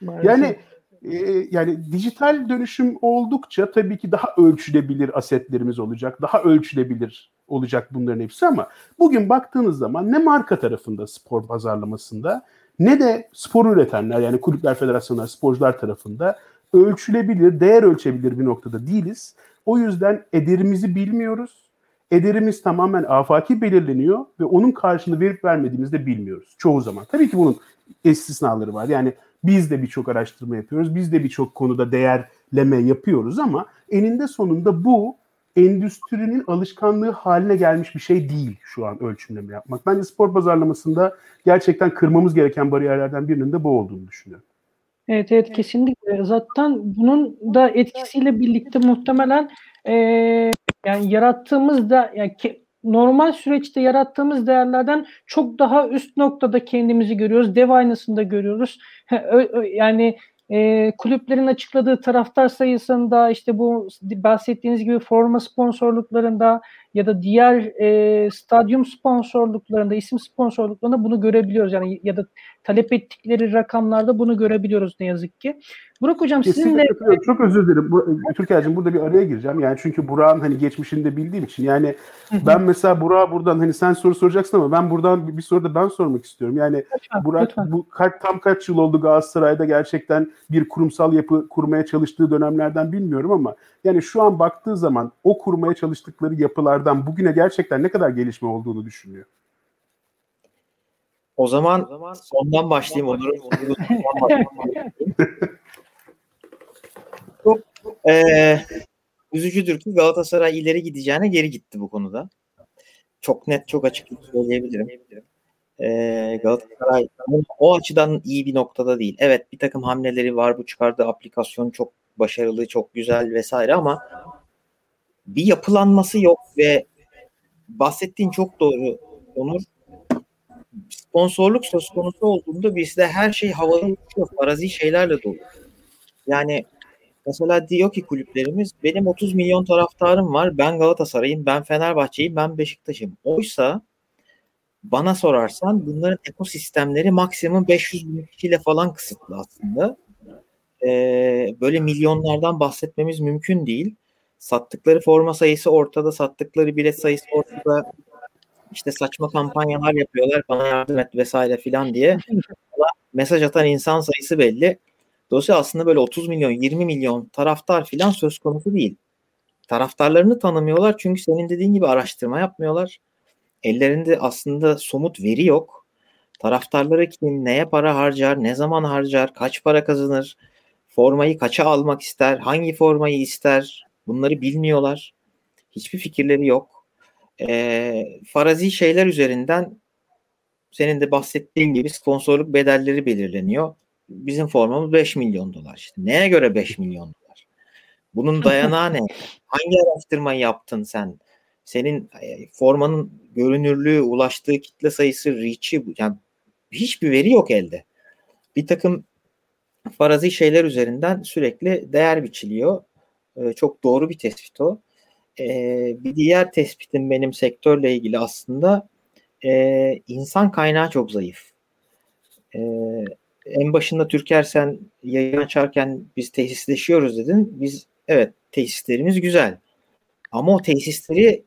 Maalesef. Yani e, yani dijital dönüşüm oldukça tabii ki daha ölçülebilir asetlerimiz olacak, daha ölçülebilir olacak bunların hepsi ama bugün baktığınız zaman ne marka tarafında spor pazarlamasında ne de spor üretenler yani kulüpler, federasyonlar, sporcular tarafında ölçülebilir, değer ölçebilir bir noktada değiliz. O yüzden ederimizi bilmiyoruz. Ederimiz tamamen afaki belirleniyor ve onun karşılığını verip vermediğimizi de bilmiyoruz çoğu zaman. Tabii ki bunun istisnaları var. Yani biz de birçok araştırma yapıyoruz. Biz de birçok konuda değerleme yapıyoruz ama eninde sonunda bu endüstrinin alışkanlığı haline gelmiş bir şey değil şu an ölçümleme yapmak. Bence spor pazarlamasında gerçekten kırmamız gereken bariyerlerden birinin de bu olduğunu düşünüyorum. Evet evet kesinlikle. Zaten bunun da etkisiyle birlikte muhtemelen e, yani yarattığımız da yani ke, normal süreçte yarattığımız değerlerden çok daha üst noktada kendimizi görüyoruz. Dev aynasında görüyoruz. yani e, kulüplerin açıkladığı taraftar sayısında işte bu bahsettiğiniz gibi forma sponsorluklarında ya da diğer e, stadyum sponsorluklarında, isim sponsorluklarında bunu görebiliyoruz. Yani ya da talep ettikleri rakamlarda bunu görebiliyoruz ne yazık ki. Burak Hocam sizinle... Çok özür dilerim. Bu, Türkiye'cim burada bir araya gireceğim. Yani çünkü Burak'ın hani geçmişini de bildiğim için. Yani ben mesela Burak'a buradan hani sen soru soracaksın ama ben buradan bir soru da ben sormak istiyorum. Yani lütfen, Burak lütfen. bu kaç, tam kaç yıl oldu Galatasaray'da gerçekten bir kurumsal yapı kurmaya çalıştığı dönemlerden bilmiyorum ama yani şu an baktığı zaman o kurmaya çalıştıkları yapılardan bugüne gerçekten ne kadar gelişme olduğunu düşünüyor. O zaman, o zaman sondan başlayayım Onur'un. Çok e, üzücüdür ki Galatasaray ileri gideceğine geri gitti bu konuda. Çok net, çok açık söyleyebilirim. E, Galatasaray o açıdan iyi bir noktada değil. Evet bir takım hamleleri var. Bu çıkardığı aplikasyon çok başarılı, çok güzel vesaire ama bir yapılanması yok ve bahsettiğin çok doğru Onur. Sponsorluk söz konusu olduğunda bizde her şey havalı uçuyor, farazi şeylerle dolu. Yani mesela diyor ki kulüplerimiz benim 30 milyon taraftarım var. Ben Galatasaray'ım, ben Fenerbahçe'yim, ben Beşiktaş'ım. Oysa bana sorarsan bunların ekosistemleri maksimum 500 bin kişiyle falan kısıtlı aslında. Ee, böyle milyonlardan bahsetmemiz mümkün değil. Sattıkları forma sayısı ortada, sattıkları bilet sayısı ortada. İşte saçma kampanyalar yapıyorlar, bana yardım et vesaire filan diye. Mesaj atan insan sayısı belli. Dolayısıyla aslında böyle 30 milyon, 20 milyon taraftar filan söz konusu değil. Taraftarlarını tanımıyorlar çünkü senin dediğin gibi araştırma yapmıyorlar. Ellerinde aslında somut veri yok. Taraftarları kim, neye para harcar, ne zaman harcar, kaç para kazanır, formayı kaça almak ister, hangi formayı ister bunları bilmiyorlar. Hiçbir fikirleri yok. E, farazi şeyler üzerinden senin de bahsettiğin gibi sponsorluk bedelleri belirleniyor. Bizim formamız 5 milyon dolar. İşte neye göre 5 milyon dolar? Bunun dayanağı ne? Hangi araştırmayı yaptın sen? Senin e, formanın görünürlüğü, ulaştığı kitle sayısı, reach'i yani hiçbir veri yok elde. Bir takım farazi şeyler üzerinden sürekli değer biçiliyor. Ee, çok doğru bir tespit o. Ee, bir diğer tespitim benim sektörle ilgili aslında e, insan kaynağı çok zayıf. Ee, en başında Türker sen yayın açarken biz tesisleşiyoruz dedin. Biz evet tesislerimiz güzel. Ama o tesisleri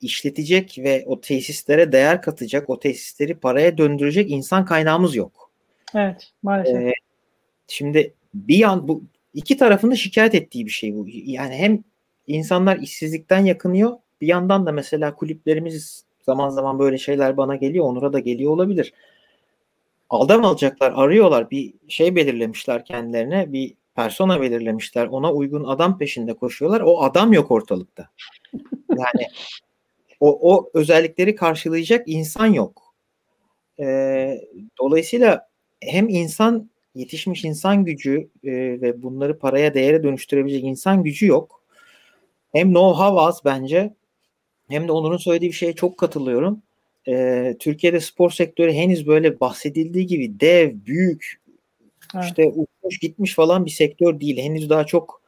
işletecek ve o tesislere değer katacak, o tesisleri paraya döndürecek insan kaynağımız yok. Evet, maalesef. Ee, şimdi bir yan bu iki tarafın da şikayet ettiği bir şey bu. Yani hem insanlar işsizlikten yakınıyor, bir yandan da mesela kulüplerimiz zaman zaman böyle şeyler bana geliyor, Onur'a da geliyor olabilir. Adam alacaklar, arıyorlar, bir şey belirlemişler kendilerine, bir persona belirlemişler, ona uygun adam peşinde koşuyorlar. O adam yok ortalıkta. Yani o, o özellikleri karşılayacak insan yok. Ee, dolayısıyla hem insan yetişmiş insan gücü e, ve bunları paraya değere dönüştürebilecek insan gücü yok. Hem know-how az bence hem de Onur'un söylediği bir şeye çok katılıyorum. Ee, Türkiye'de spor sektörü henüz böyle bahsedildiği gibi dev, büyük, evet. işte uçmuş gitmiş falan bir sektör değil. Henüz daha çok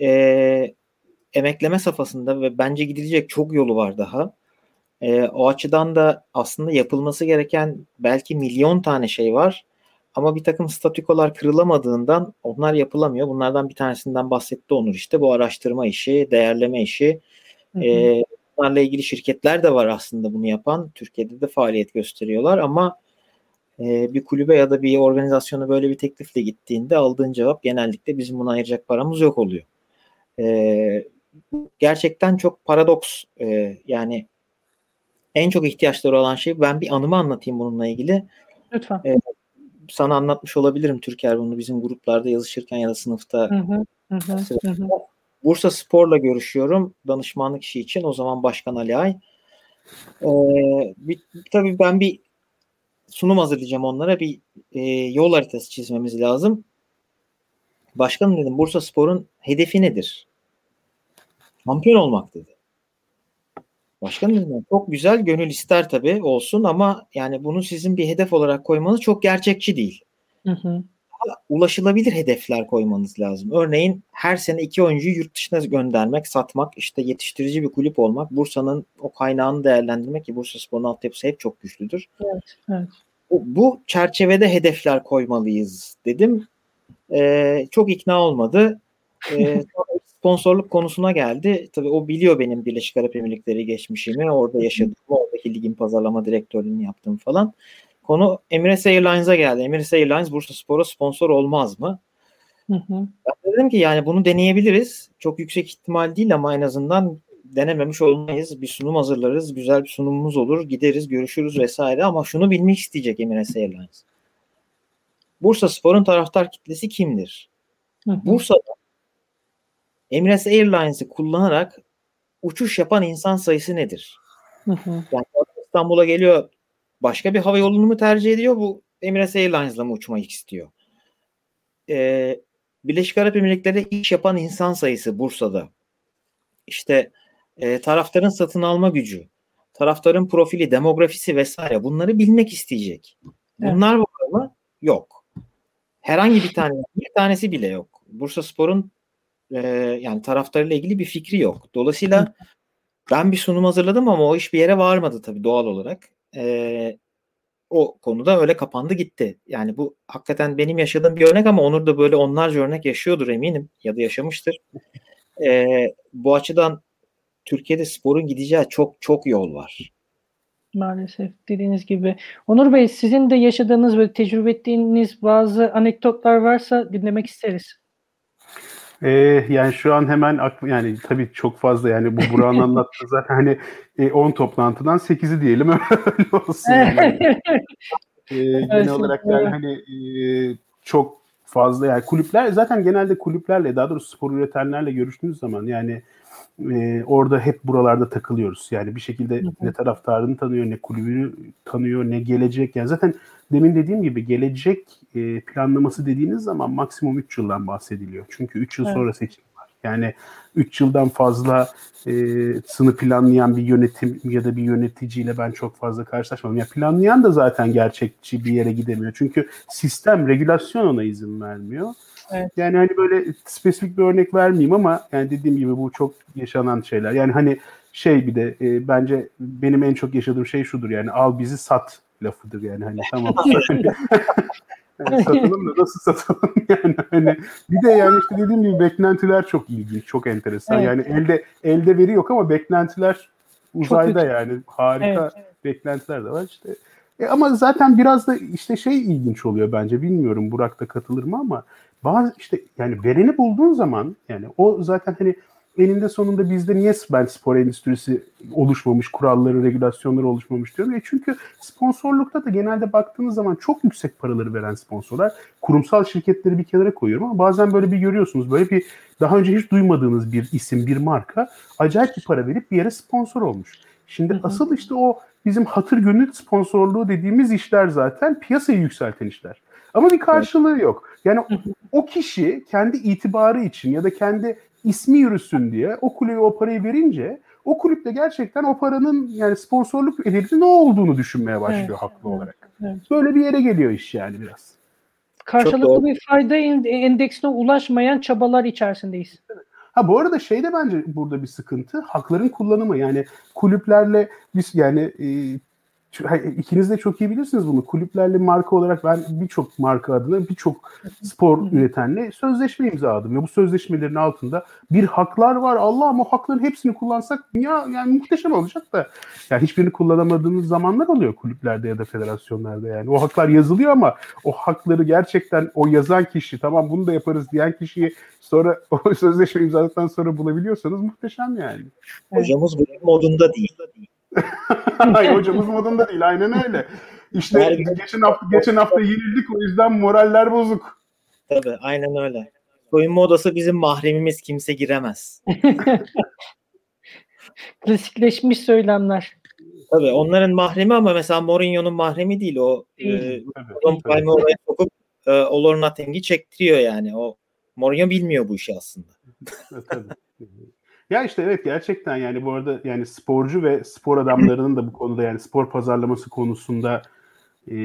e, emekleme safhasında ve bence gidilecek çok yolu var daha. E, o açıdan da aslında yapılması gereken belki milyon tane şey var. Ama bir takım statükolar kırılamadığından onlar yapılamıyor. Bunlardan bir tanesinden bahsetti Onur işte. Bu araştırma işi, değerleme işi. Hı E, bunlarla ilgili şirketler de var aslında bunu yapan. Türkiye'de de faaliyet gösteriyorlar ama e, bir kulübe ya da bir organizasyona böyle bir teklifle gittiğinde aldığın cevap genellikle bizim buna ayıracak paramız yok oluyor. E, gerçekten çok paradoks. E, yani en çok ihtiyaçları olan şey ben bir anımı anlatayım bununla ilgili. Lütfen. E, sana anlatmış olabilirim Türker bunu bizim gruplarda yazışırken ya da sınıfta. Hı hı, hı, hı. Bursa Spor'la görüşüyorum danışmanlık işi için. O zaman Başkan Ali Ay. Ee, bir, tabii ben bir sunum hazırlayacağım onlara. Bir e, yol haritası çizmemiz lazım. Başkanım dedim Bursa Spor'un hedefi nedir? Şampiyon olmak dedi. Başkanım dedim çok güzel gönül ister tabii olsun ama yani bunu sizin bir hedef olarak koymanız çok gerçekçi değil. Hı hı. Ulaşılabilir hedefler koymanız lazım. Örneğin her sene iki oyuncuyu yurt dışına göndermek, satmak, işte yetiştirici bir kulüp olmak, Bursa'nın o kaynağını değerlendirmek ki Bursa Spor'un altyapısı hep çok güçlüdür. Evet, evet. Bu, bu çerçevede hedefler koymalıyız dedim. Ee, çok ikna olmadı. Ee, sponsorluk konusuna geldi. Tabii o biliyor benim Birleşik Arap Emirlikleri geçmişimi, orada yaşadığımı, oradaki ligin pazarlama direktörlüğünü yaptım falan. Konu Emirates Airlines'a geldi. Emirates Airlines Bursa Spor'a sponsor olmaz mı? Hı hı. Ben dedim ki yani bunu deneyebiliriz. Çok yüksek ihtimal değil ama en azından denememiş olmayız. Bir sunum hazırlarız. Güzel bir sunumumuz olur. Gideriz, görüşürüz vesaire ama şunu bilmek isteyecek Emirates Airlines. Bursa Spor'un taraftar kitlesi kimdir? Hı hı. Bursa'da Emirates Airlines'ı kullanarak uçuş yapan insan sayısı nedir? Hı hı. Yani İstanbul'a geliyor başka bir hava yolunu mu tercih ediyor bu Emirates Airlines'la mı uçmak istiyor? Ee, Birleşik Arap Emirlikleri'de iş yapan insan sayısı Bursa'da. İşte e, taraftarın satın alma gücü, taraftarın profili, demografisi vesaire bunları bilmek isteyecek. Bunlar evet. var mı? Yok. Herhangi bir tane, bir tanesi bile yok. Bursa Spor'un e, yani taraftarıyla ilgili bir fikri yok. Dolayısıyla ben bir sunum hazırladım ama o iş bir yere varmadı tabii doğal olarak. e, o konuda öyle kapandı gitti. Yani bu hakikaten benim yaşadığım bir örnek ama Onur da böyle onlarca örnek yaşıyordur eminim ya da yaşamıştır. E, bu açıdan Türkiye'de sporun gideceği çok çok yol var. Maalesef dediğiniz gibi. Onur Bey sizin de yaşadığınız ve tecrübe ettiğiniz bazı anekdotlar varsa dinlemek isteriz. Ee, yani şu an hemen aklı yani tabii çok fazla yani bu Burak'ın anlattığı zaten hani 10 e, toplantıdan 8'i diyelim öyle olsun. Yani. ee, genel olarak yani hani e, çok fazla yani kulüpler zaten genelde kulüplerle daha doğrusu spor üretenlerle görüştüğünüz zaman yani e, orada hep buralarda takılıyoruz. Yani bir şekilde ne taraftarını tanıyor, ne kulübünü tanıyor, ne gelecek. Yani zaten demin dediğim gibi gelecek e, planlaması dediğiniz zaman maksimum 3 yıldan bahsediliyor. Çünkü 3 yıl evet. sonra seçim. Yani 3 yıldan fazla e, sını planlayan bir yönetim ya da bir yöneticiyle ben çok fazla karşılaşmadım. Ya planlayan da zaten gerçekçi bir yere gidemiyor. Çünkü sistem, regülasyon ona izin vermiyor. Evet. Yani hani böyle spesifik bir örnek vermeyeyim ama yani dediğim gibi bu çok yaşanan şeyler. Yani hani şey bir de e, bence benim en çok yaşadığım şey şudur yani al bizi sat lafıdır yani hani tamam. yani satalım da nasıl satalım yani hani bir de yani işte dediğim gibi beklentiler çok ilginç, çok enteresan. Evet. Yani elde elde veri yok ama beklentiler uzayda yani harika evet, evet. beklentiler de var işte. E ama zaten biraz da işte şey ilginç oluyor bence. Bilmiyorum Burak da katılır mı ama bazı işte yani vereni bulduğun zaman yani o zaten hani eninde sonunda bizde niye ben spor endüstrisi oluşmamış, kuralları, regülasyonları oluşmamış diyorum. E çünkü sponsorlukta da genelde baktığınız zaman çok yüksek paraları veren sponsorlar kurumsal şirketleri bir kenara koyuyorum ama bazen böyle bir görüyorsunuz. Böyle bir daha önce hiç duymadığınız bir isim, bir marka acayip bir para verip bir yere sponsor olmuş. Şimdi hı hı. asıl işte o bizim hatır gönül sponsorluğu dediğimiz işler zaten piyasayı yükselten işler. Ama bir karşılığı yok. Yani o kişi kendi itibarı için ya da kendi ismi yürüsün diye o kulübe o parayı verince o kulüpte gerçekten o paranın yani sponsorluk edildi ne olduğunu düşünmeye başlıyor evet, haklı evet, olarak. Evet. Böyle bir yere geliyor iş yani biraz. Karşılıklı bir fayda endeksine ulaşmayan çabalar içerisindeyiz. Ha bu arada şey de bence burada bir sıkıntı. Hakların kullanımı yani kulüplerle biz yani e, ikiniz de çok iyi bilirsiniz bunu. Kulüplerle marka olarak ben birçok marka adına birçok spor üretenle sözleşme imzaladım. Ve bu sözleşmelerin altında bir haklar var. Allah'ım o hakların hepsini kullansak ya yani muhteşem olacak da. Yani hiçbirini kullanamadığınız zamanlar oluyor kulüplerde ya da federasyonlarda yani. O haklar yazılıyor ama o hakları gerçekten o yazan kişi tamam bunu da yaparız diyen kişiyi sonra o sözleşme imzaladıktan sonra bulabiliyorsanız muhteşem yani. Hocamız bu modunda değil. Hayır hocamız modunda değil aynen öyle. İşte Her geçen hafta geçen hafta yenildik o yüzden moraller bozuk. Tabii aynen öyle. Soyunma odası bizim mahremimiz kimse giremez. Klasikleşmiş söylemler. Tabii onların mahremi ama mesela Mourinho'nun mahremi değil o. E, oraya sokup e, All or Nothing'i çektiriyor yani. O Mourinho bilmiyor bu işi aslında. Ya işte evet gerçekten yani bu arada yani sporcu ve spor adamlarının da bu konuda yani spor pazarlaması konusunda e,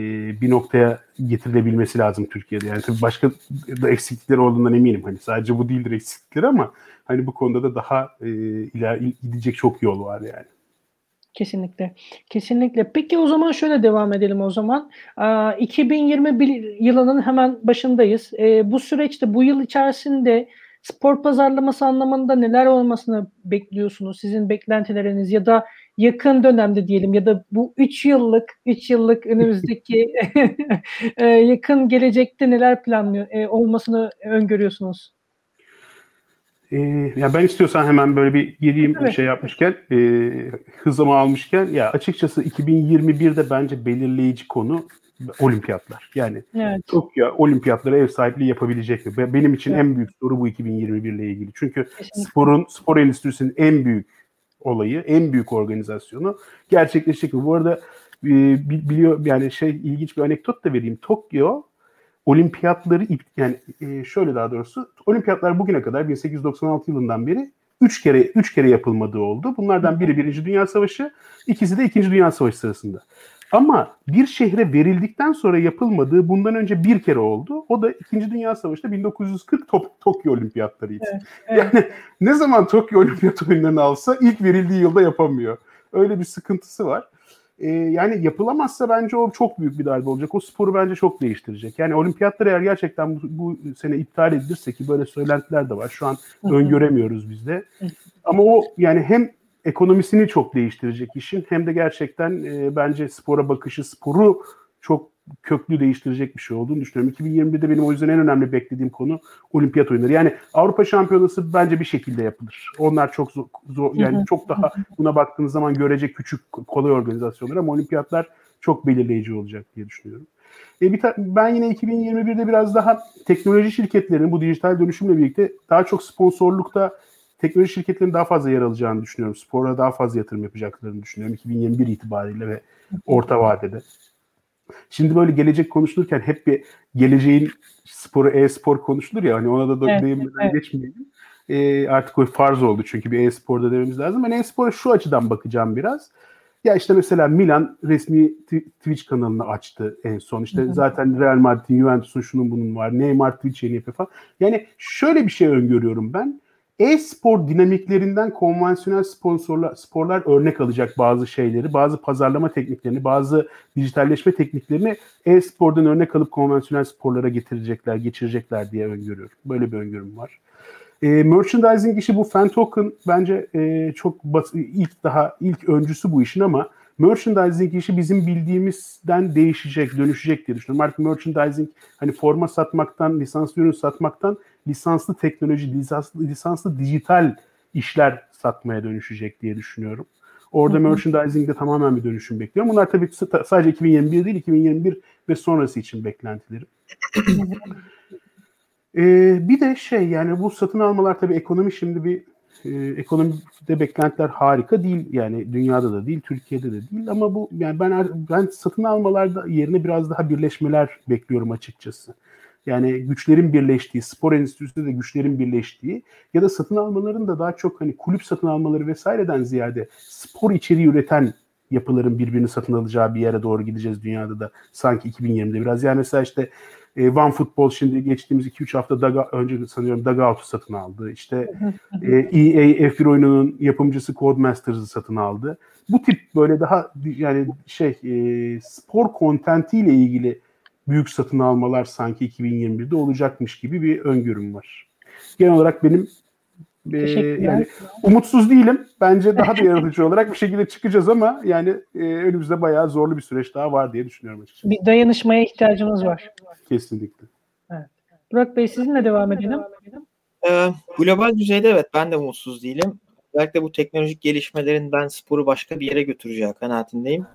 bir noktaya getirilebilmesi lazım Türkiye'de. Yani tabii başka da eksiklikler olduğundan eminim. Hani sadece bu değildir eksiklikleri ama hani bu konuda da daha e, iler gidecek çok yol var yani. Kesinlikle. Kesinlikle. Peki o zaman şöyle devam edelim o zaman. 2021 yılının hemen başındayız. E, bu süreçte bu yıl içerisinde spor pazarlaması anlamında neler olmasını bekliyorsunuz? Sizin beklentileriniz ya da yakın dönemde diyelim ya da bu 3 yıllık 3 yıllık önümüzdeki e, yakın gelecekte neler planlıyor e, olmasını öngörüyorsunuz? Ee, ya ben istiyorsan hemen böyle bir gireyim evet. şey yapmışken e, hızımı almışken ya açıkçası 2021'de bence belirleyici konu olimpiyatlar. Yani evet. Tokyo olimpiyatlara ev sahipliği yapabilecek mi? Benim için evet. en büyük soru bu 2021 ile ilgili. Çünkü Kesinlikle. sporun spor endüstrisinin en büyük olayı, en büyük organizasyonu gerçekleşecek mi? Bu arada e, biliyor yani şey ilginç bir anekdot da vereyim. Tokyo olimpiyatları yani e, şöyle daha doğrusu olimpiyatlar bugüne kadar 1896 yılından beri üç kere üç kere yapılmadığı oldu. Bunlardan biri Birinci Dünya Savaşı, ikisi de İkinci Dünya Savaşı sırasında. Ama bir şehre verildikten sonra yapılmadığı bundan önce bir kere oldu. O da İkinci Dünya Savaşı'nda 1940 Tok- Tokyo Olimpiyatlarıydı. Evet, evet. Yani ne zaman Tokyo Olimpiyat oyunlarını alsa ilk verildiği yılda yapamıyor. Öyle bir sıkıntısı var. e, yani yapılamazsa bence o çok büyük bir darbe olacak. O sporu bence çok değiştirecek. Yani olimpiyatlar eğer gerçekten bu, bu sene iptal edilirse ki böyle söylentiler de var. Şu an öngöremiyoruz biz de. Ama o yani hem ekonomisini çok değiştirecek işin hem de gerçekten e, bence spora bakışı, sporu çok köklü değiştirecek bir şey olduğunu düşünüyorum. 2021'de benim o yüzden en önemli beklediğim konu olimpiyat oyunları. Yani Avrupa Şampiyonası bence bir şekilde yapılır. Onlar çok zor, zor yani çok daha buna baktığınız zaman görecek küçük kolay organizasyonlar ama olimpiyatlar çok belirleyici olacak diye düşünüyorum. E bir ben yine 2021'de biraz daha teknoloji şirketlerinin bu dijital dönüşümle birlikte daha çok sponsorlukta teknoloji şirketlerinin daha fazla yer alacağını düşünüyorum. Spora daha fazla yatırım yapacaklarını düşünüyorum 2021 itibariyle ve orta vadede. Şimdi böyle gelecek konuşulurken hep bir geleceğin sporu e-spor konuşulur ya hani ona da, da evet, değinmeden evet. geçmeyelim. E, artık o farz oldu çünkü bir e-sporda dememiz lazım. Ben e-spora şu açıdan bakacağım biraz. Ya işte mesela Milan resmi Twitch kanalını açtı en son. İşte hı hı. zaten Real Madrid'in, Juventus'un şunun bunun var. Neymar Twitch yeni yapıyor falan. Yani şöyle bir şey öngörüyorum ben e-spor dinamiklerinden konvansiyonel sponsorlar, sporlar örnek alacak bazı şeyleri, bazı pazarlama tekniklerini, bazı dijitalleşme tekniklerini e-spordan örnek alıp konvansiyonel sporlara getirecekler, geçirecekler diye öngörüyorum. Böyle bir öngörüm var. E, merchandising işi bu fan token bence e, çok bas- ilk daha ilk öncüsü bu işin ama merchandising işi bizim bildiğimizden değişecek, dönüşecek diye düşünüyorum. Artık merchandising hani forma satmaktan, lisanslı ürün satmaktan lisanslı teknoloji, lisanslı, lisanslı dijital işler satmaya dönüşecek diye düşünüyorum. Orada merchandising'de tamamen bir dönüşüm bekliyorum. Bunlar tabii sadece 2021 değil, 2021 ve sonrası için beklentilerim. ee, bir de şey yani bu satın almalar tabii ekonomi şimdi bir e, ekonomide beklentiler harika değil yani dünyada da değil Türkiye'de de değil ama bu yani ben ben satın almalarda yerine biraz daha birleşmeler bekliyorum açıkçası. Yani güçlerin birleştiği, spor endüstrisinde de güçlerin birleştiği ya da satın almaların da daha çok hani kulüp satın almaları vesaireden ziyade spor içeriği üreten yapıların birbirini satın alacağı bir yere doğru gideceğiz dünyada da sanki 2020'de biraz. Yani mesela işte e, One Football şimdi geçtiğimiz 2-3 hafta Daga, önce sanıyorum Dugout'u satın aldı. İşte e, EA F1 oyununun yapımcısı Codemasters'ı satın aldı. Bu tip böyle daha yani şey e, spor kontentiyle ilgili büyük satın almalar sanki 2021'de olacakmış gibi bir öngörüm var. Genel olarak benim e, yani umutsuz değilim. Bence daha da yaratıcı olarak bir şekilde çıkacağız ama yani e, önümüzde bayağı zorlu bir süreç daha var diye düşünüyorum açıkçası. Bir dayanışmaya ihtiyacımız var. Kesinlikle. Evet. Burak Bey sizinle devam edelim. Ee, global düzeyde evet ben de umutsuz değilim. Özellikle bu teknolojik gelişmelerin ben sporu başka bir yere götüreceği kanaatindeyim.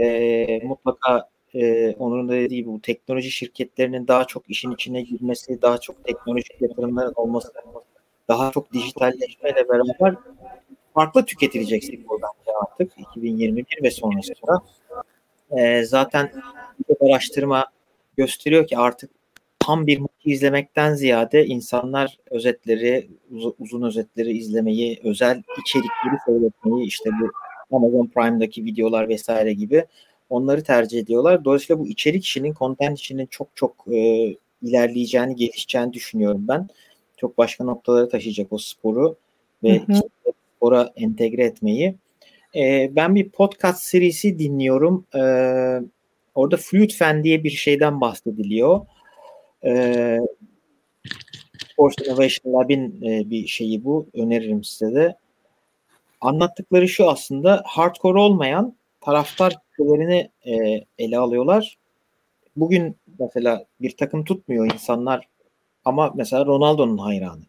Ee, mutlaka e, Onur'un da dediği gibi bu teknoloji şirketlerinin daha çok işin içine girmesi, daha çok teknolojik yatırımların olması, daha çok dijitalleşmeyle beraber farklı tüketilecek bence artık 2021 ve sonrasında. E, zaten bir araştırma gösteriyor ki artık tam bir maçı izlemekten ziyade insanlar özetleri, uz- uzun özetleri izlemeyi, özel içerikleri seyretmeyi, işte bu Amazon Prime'daki videolar vesaire gibi onları tercih ediyorlar. Dolayısıyla bu içerik işinin, content işinin çok çok e, ilerleyeceğini, gelişeceğini düşünüyorum ben. Çok başka noktalara taşıyacak o sporu ve hı hı. spora entegre etmeyi. E, ben bir podcast serisi dinliyorum. E, orada Fluid Fan diye bir şeyden bahsediliyor. E, Sports Innovation Lab'in e, bir şeyi bu. Öneririm size de. Anlattıkları şu aslında hardcore olmayan taraftar kitlelerini e, ele alıyorlar. Bugün mesela bir takım tutmuyor insanlar ama mesela Ronaldo'nun hayranı.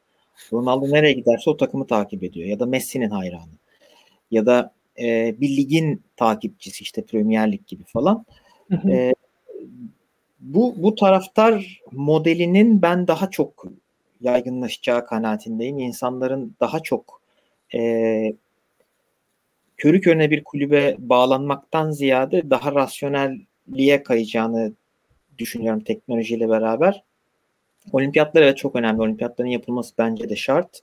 Ronaldo nereye giderse o takımı takip ediyor ya da Messi'nin hayranı ya da e, bir ligin takipçisi işte Premier Lig gibi falan. E, bu bu taraftar modelinin ben daha çok yaygınlaşacağı kanaatindeyim. İnsanların daha çok e, körü körüne bir kulübe bağlanmaktan ziyade daha rasyonelliğe kayacağını düşünüyorum teknolojiyle beraber. Olimpiyatlar evet çok önemli. Olimpiyatların yapılması bence de şart.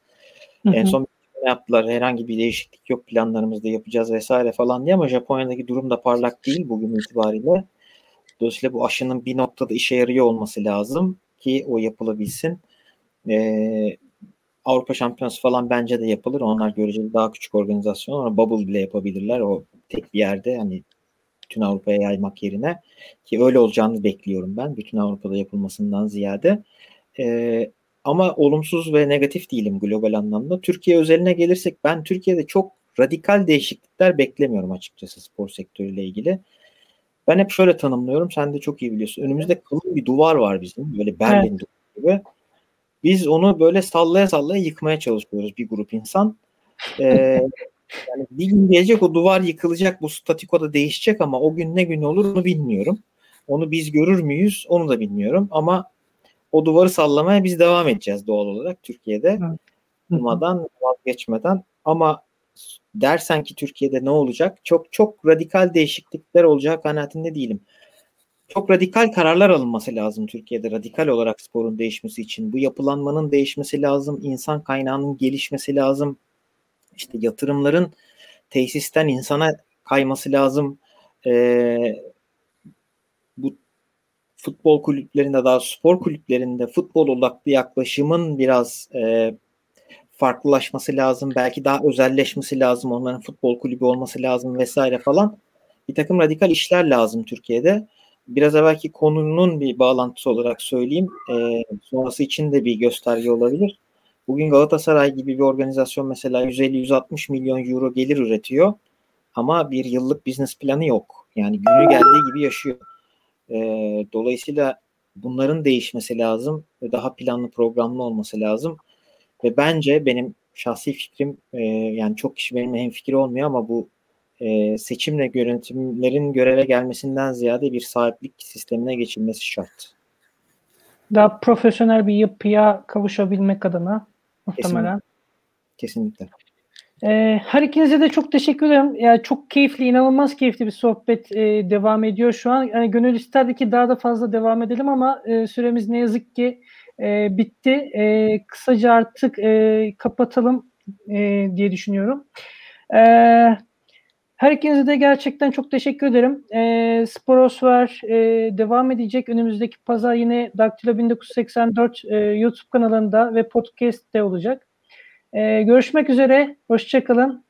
Hı hı. En son ne yaptılar? Herhangi bir değişiklik yok planlarımızda yapacağız vesaire falan diye ama Japonya'daki durum da parlak değil bugün itibariyle. Dolayısıyla bu aşının bir noktada işe yarıyor olması lazım ki o yapılabilsin. Ee, Avrupa Şampiyonası falan bence de yapılır. Onlar göreceli daha küçük organizasyon. Ama bubble bile yapabilirler. O tek bir yerde hani bütün Avrupa'ya yaymak yerine ki öyle olacağını bekliyorum ben bütün Avrupa'da yapılmasından ziyade. E, ama olumsuz ve negatif değilim global anlamda. Türkiye özeline gelirsek ben Türkiye'de çok radikal değişiklikler beklemiyorum açıkçası spor sektörüyle ilgili. Ben hep şöyle tanımlıyorum. Sen de çok iyi biliyorsun. Önümüzde kalın bir duvar var bizim. Böyle Berlin evet. gibi. Biz onu böyle sallaya sallaya yıkmaya çalışıyoruz bir grup insan. Ee, yani bir gün gelecek o duvar yıkılacak, bu statikoda değişecek ama o gün ne gün olur onu bilmiyorum. Onu biz görür müyüz onu da bilmiyorum ama o duvarı sallamaya biz devam edeceğiz doğal olarak Türkiye'de. Durmadan, vazgeçmeden ama dersen ki Türkiye'de ne olacak? Çok çok radikal değişiklikler olacağı kanaatinde değilim. Çok radikal kararlar alınması lazım Türkiye'de radikal olarak sporun değişmesi için. Bu yapılanmanın değişmesi lazım, insan kaynağının gelişmesi lazım. İşte yatırımların tesisten insana kayması lazım. Ee, bu futbol kulüplerinde daha spor kulüplerinde futbol odaklı yaklaşımın biraz e, farklılaşması lazım. Belki daha özelleşmesi lazım. Onların futbol kulübü olması lazım vesaire falan. Bir takım radikal işler lazım Türkiye'de. Biraz evvelki konunun bir bağlantısı olarak söyleyeyim. E, sonrası için de bir gösterge olabilir. Bugün Galatasaray gibi bir organizasyon mesela 150-160 milyon euro gelir üretiyor. Ama bir yıllık business planı yok. Yani günü geldiği gibi yaşıyor. E, dolayısıyla bunların değişmesi lazım. ve Daha planlı programlı olması lazım. Ve bence benim şahsi fikrim e, yani çok kişi benimle hem fikir olmuyor ama bu e, seçimle yönetimlerin göreve gelmesinden ziyade bir sahiplik sistemine geçilmesi şart. Daha profesyonel bir yapıya kavuşabilmek adına muhtemelen. Kesinlikle. Kesinlikle. Ee, her ikinize de çok teşekkür ederim. Yani çok keyifli, inanılmaz keyifli bir sohbet e, devam ediyor şu an. Yani gönül isterdi ki daha da fazla devam edelim ama e, süremiz ne yazık ki e, bitti. E, kısaca artık e, kapatalım e, diye düşünüyorum. E, her ikinize de gerçekten çok teşekkür ederim. E, Sporosfer e, devam edecek. Önümüzdeki pazar yine Daktilo 1984 e, YouTube kanalında ve podcast'te olacak. E, görüşmek üzere. Hoşçakalın.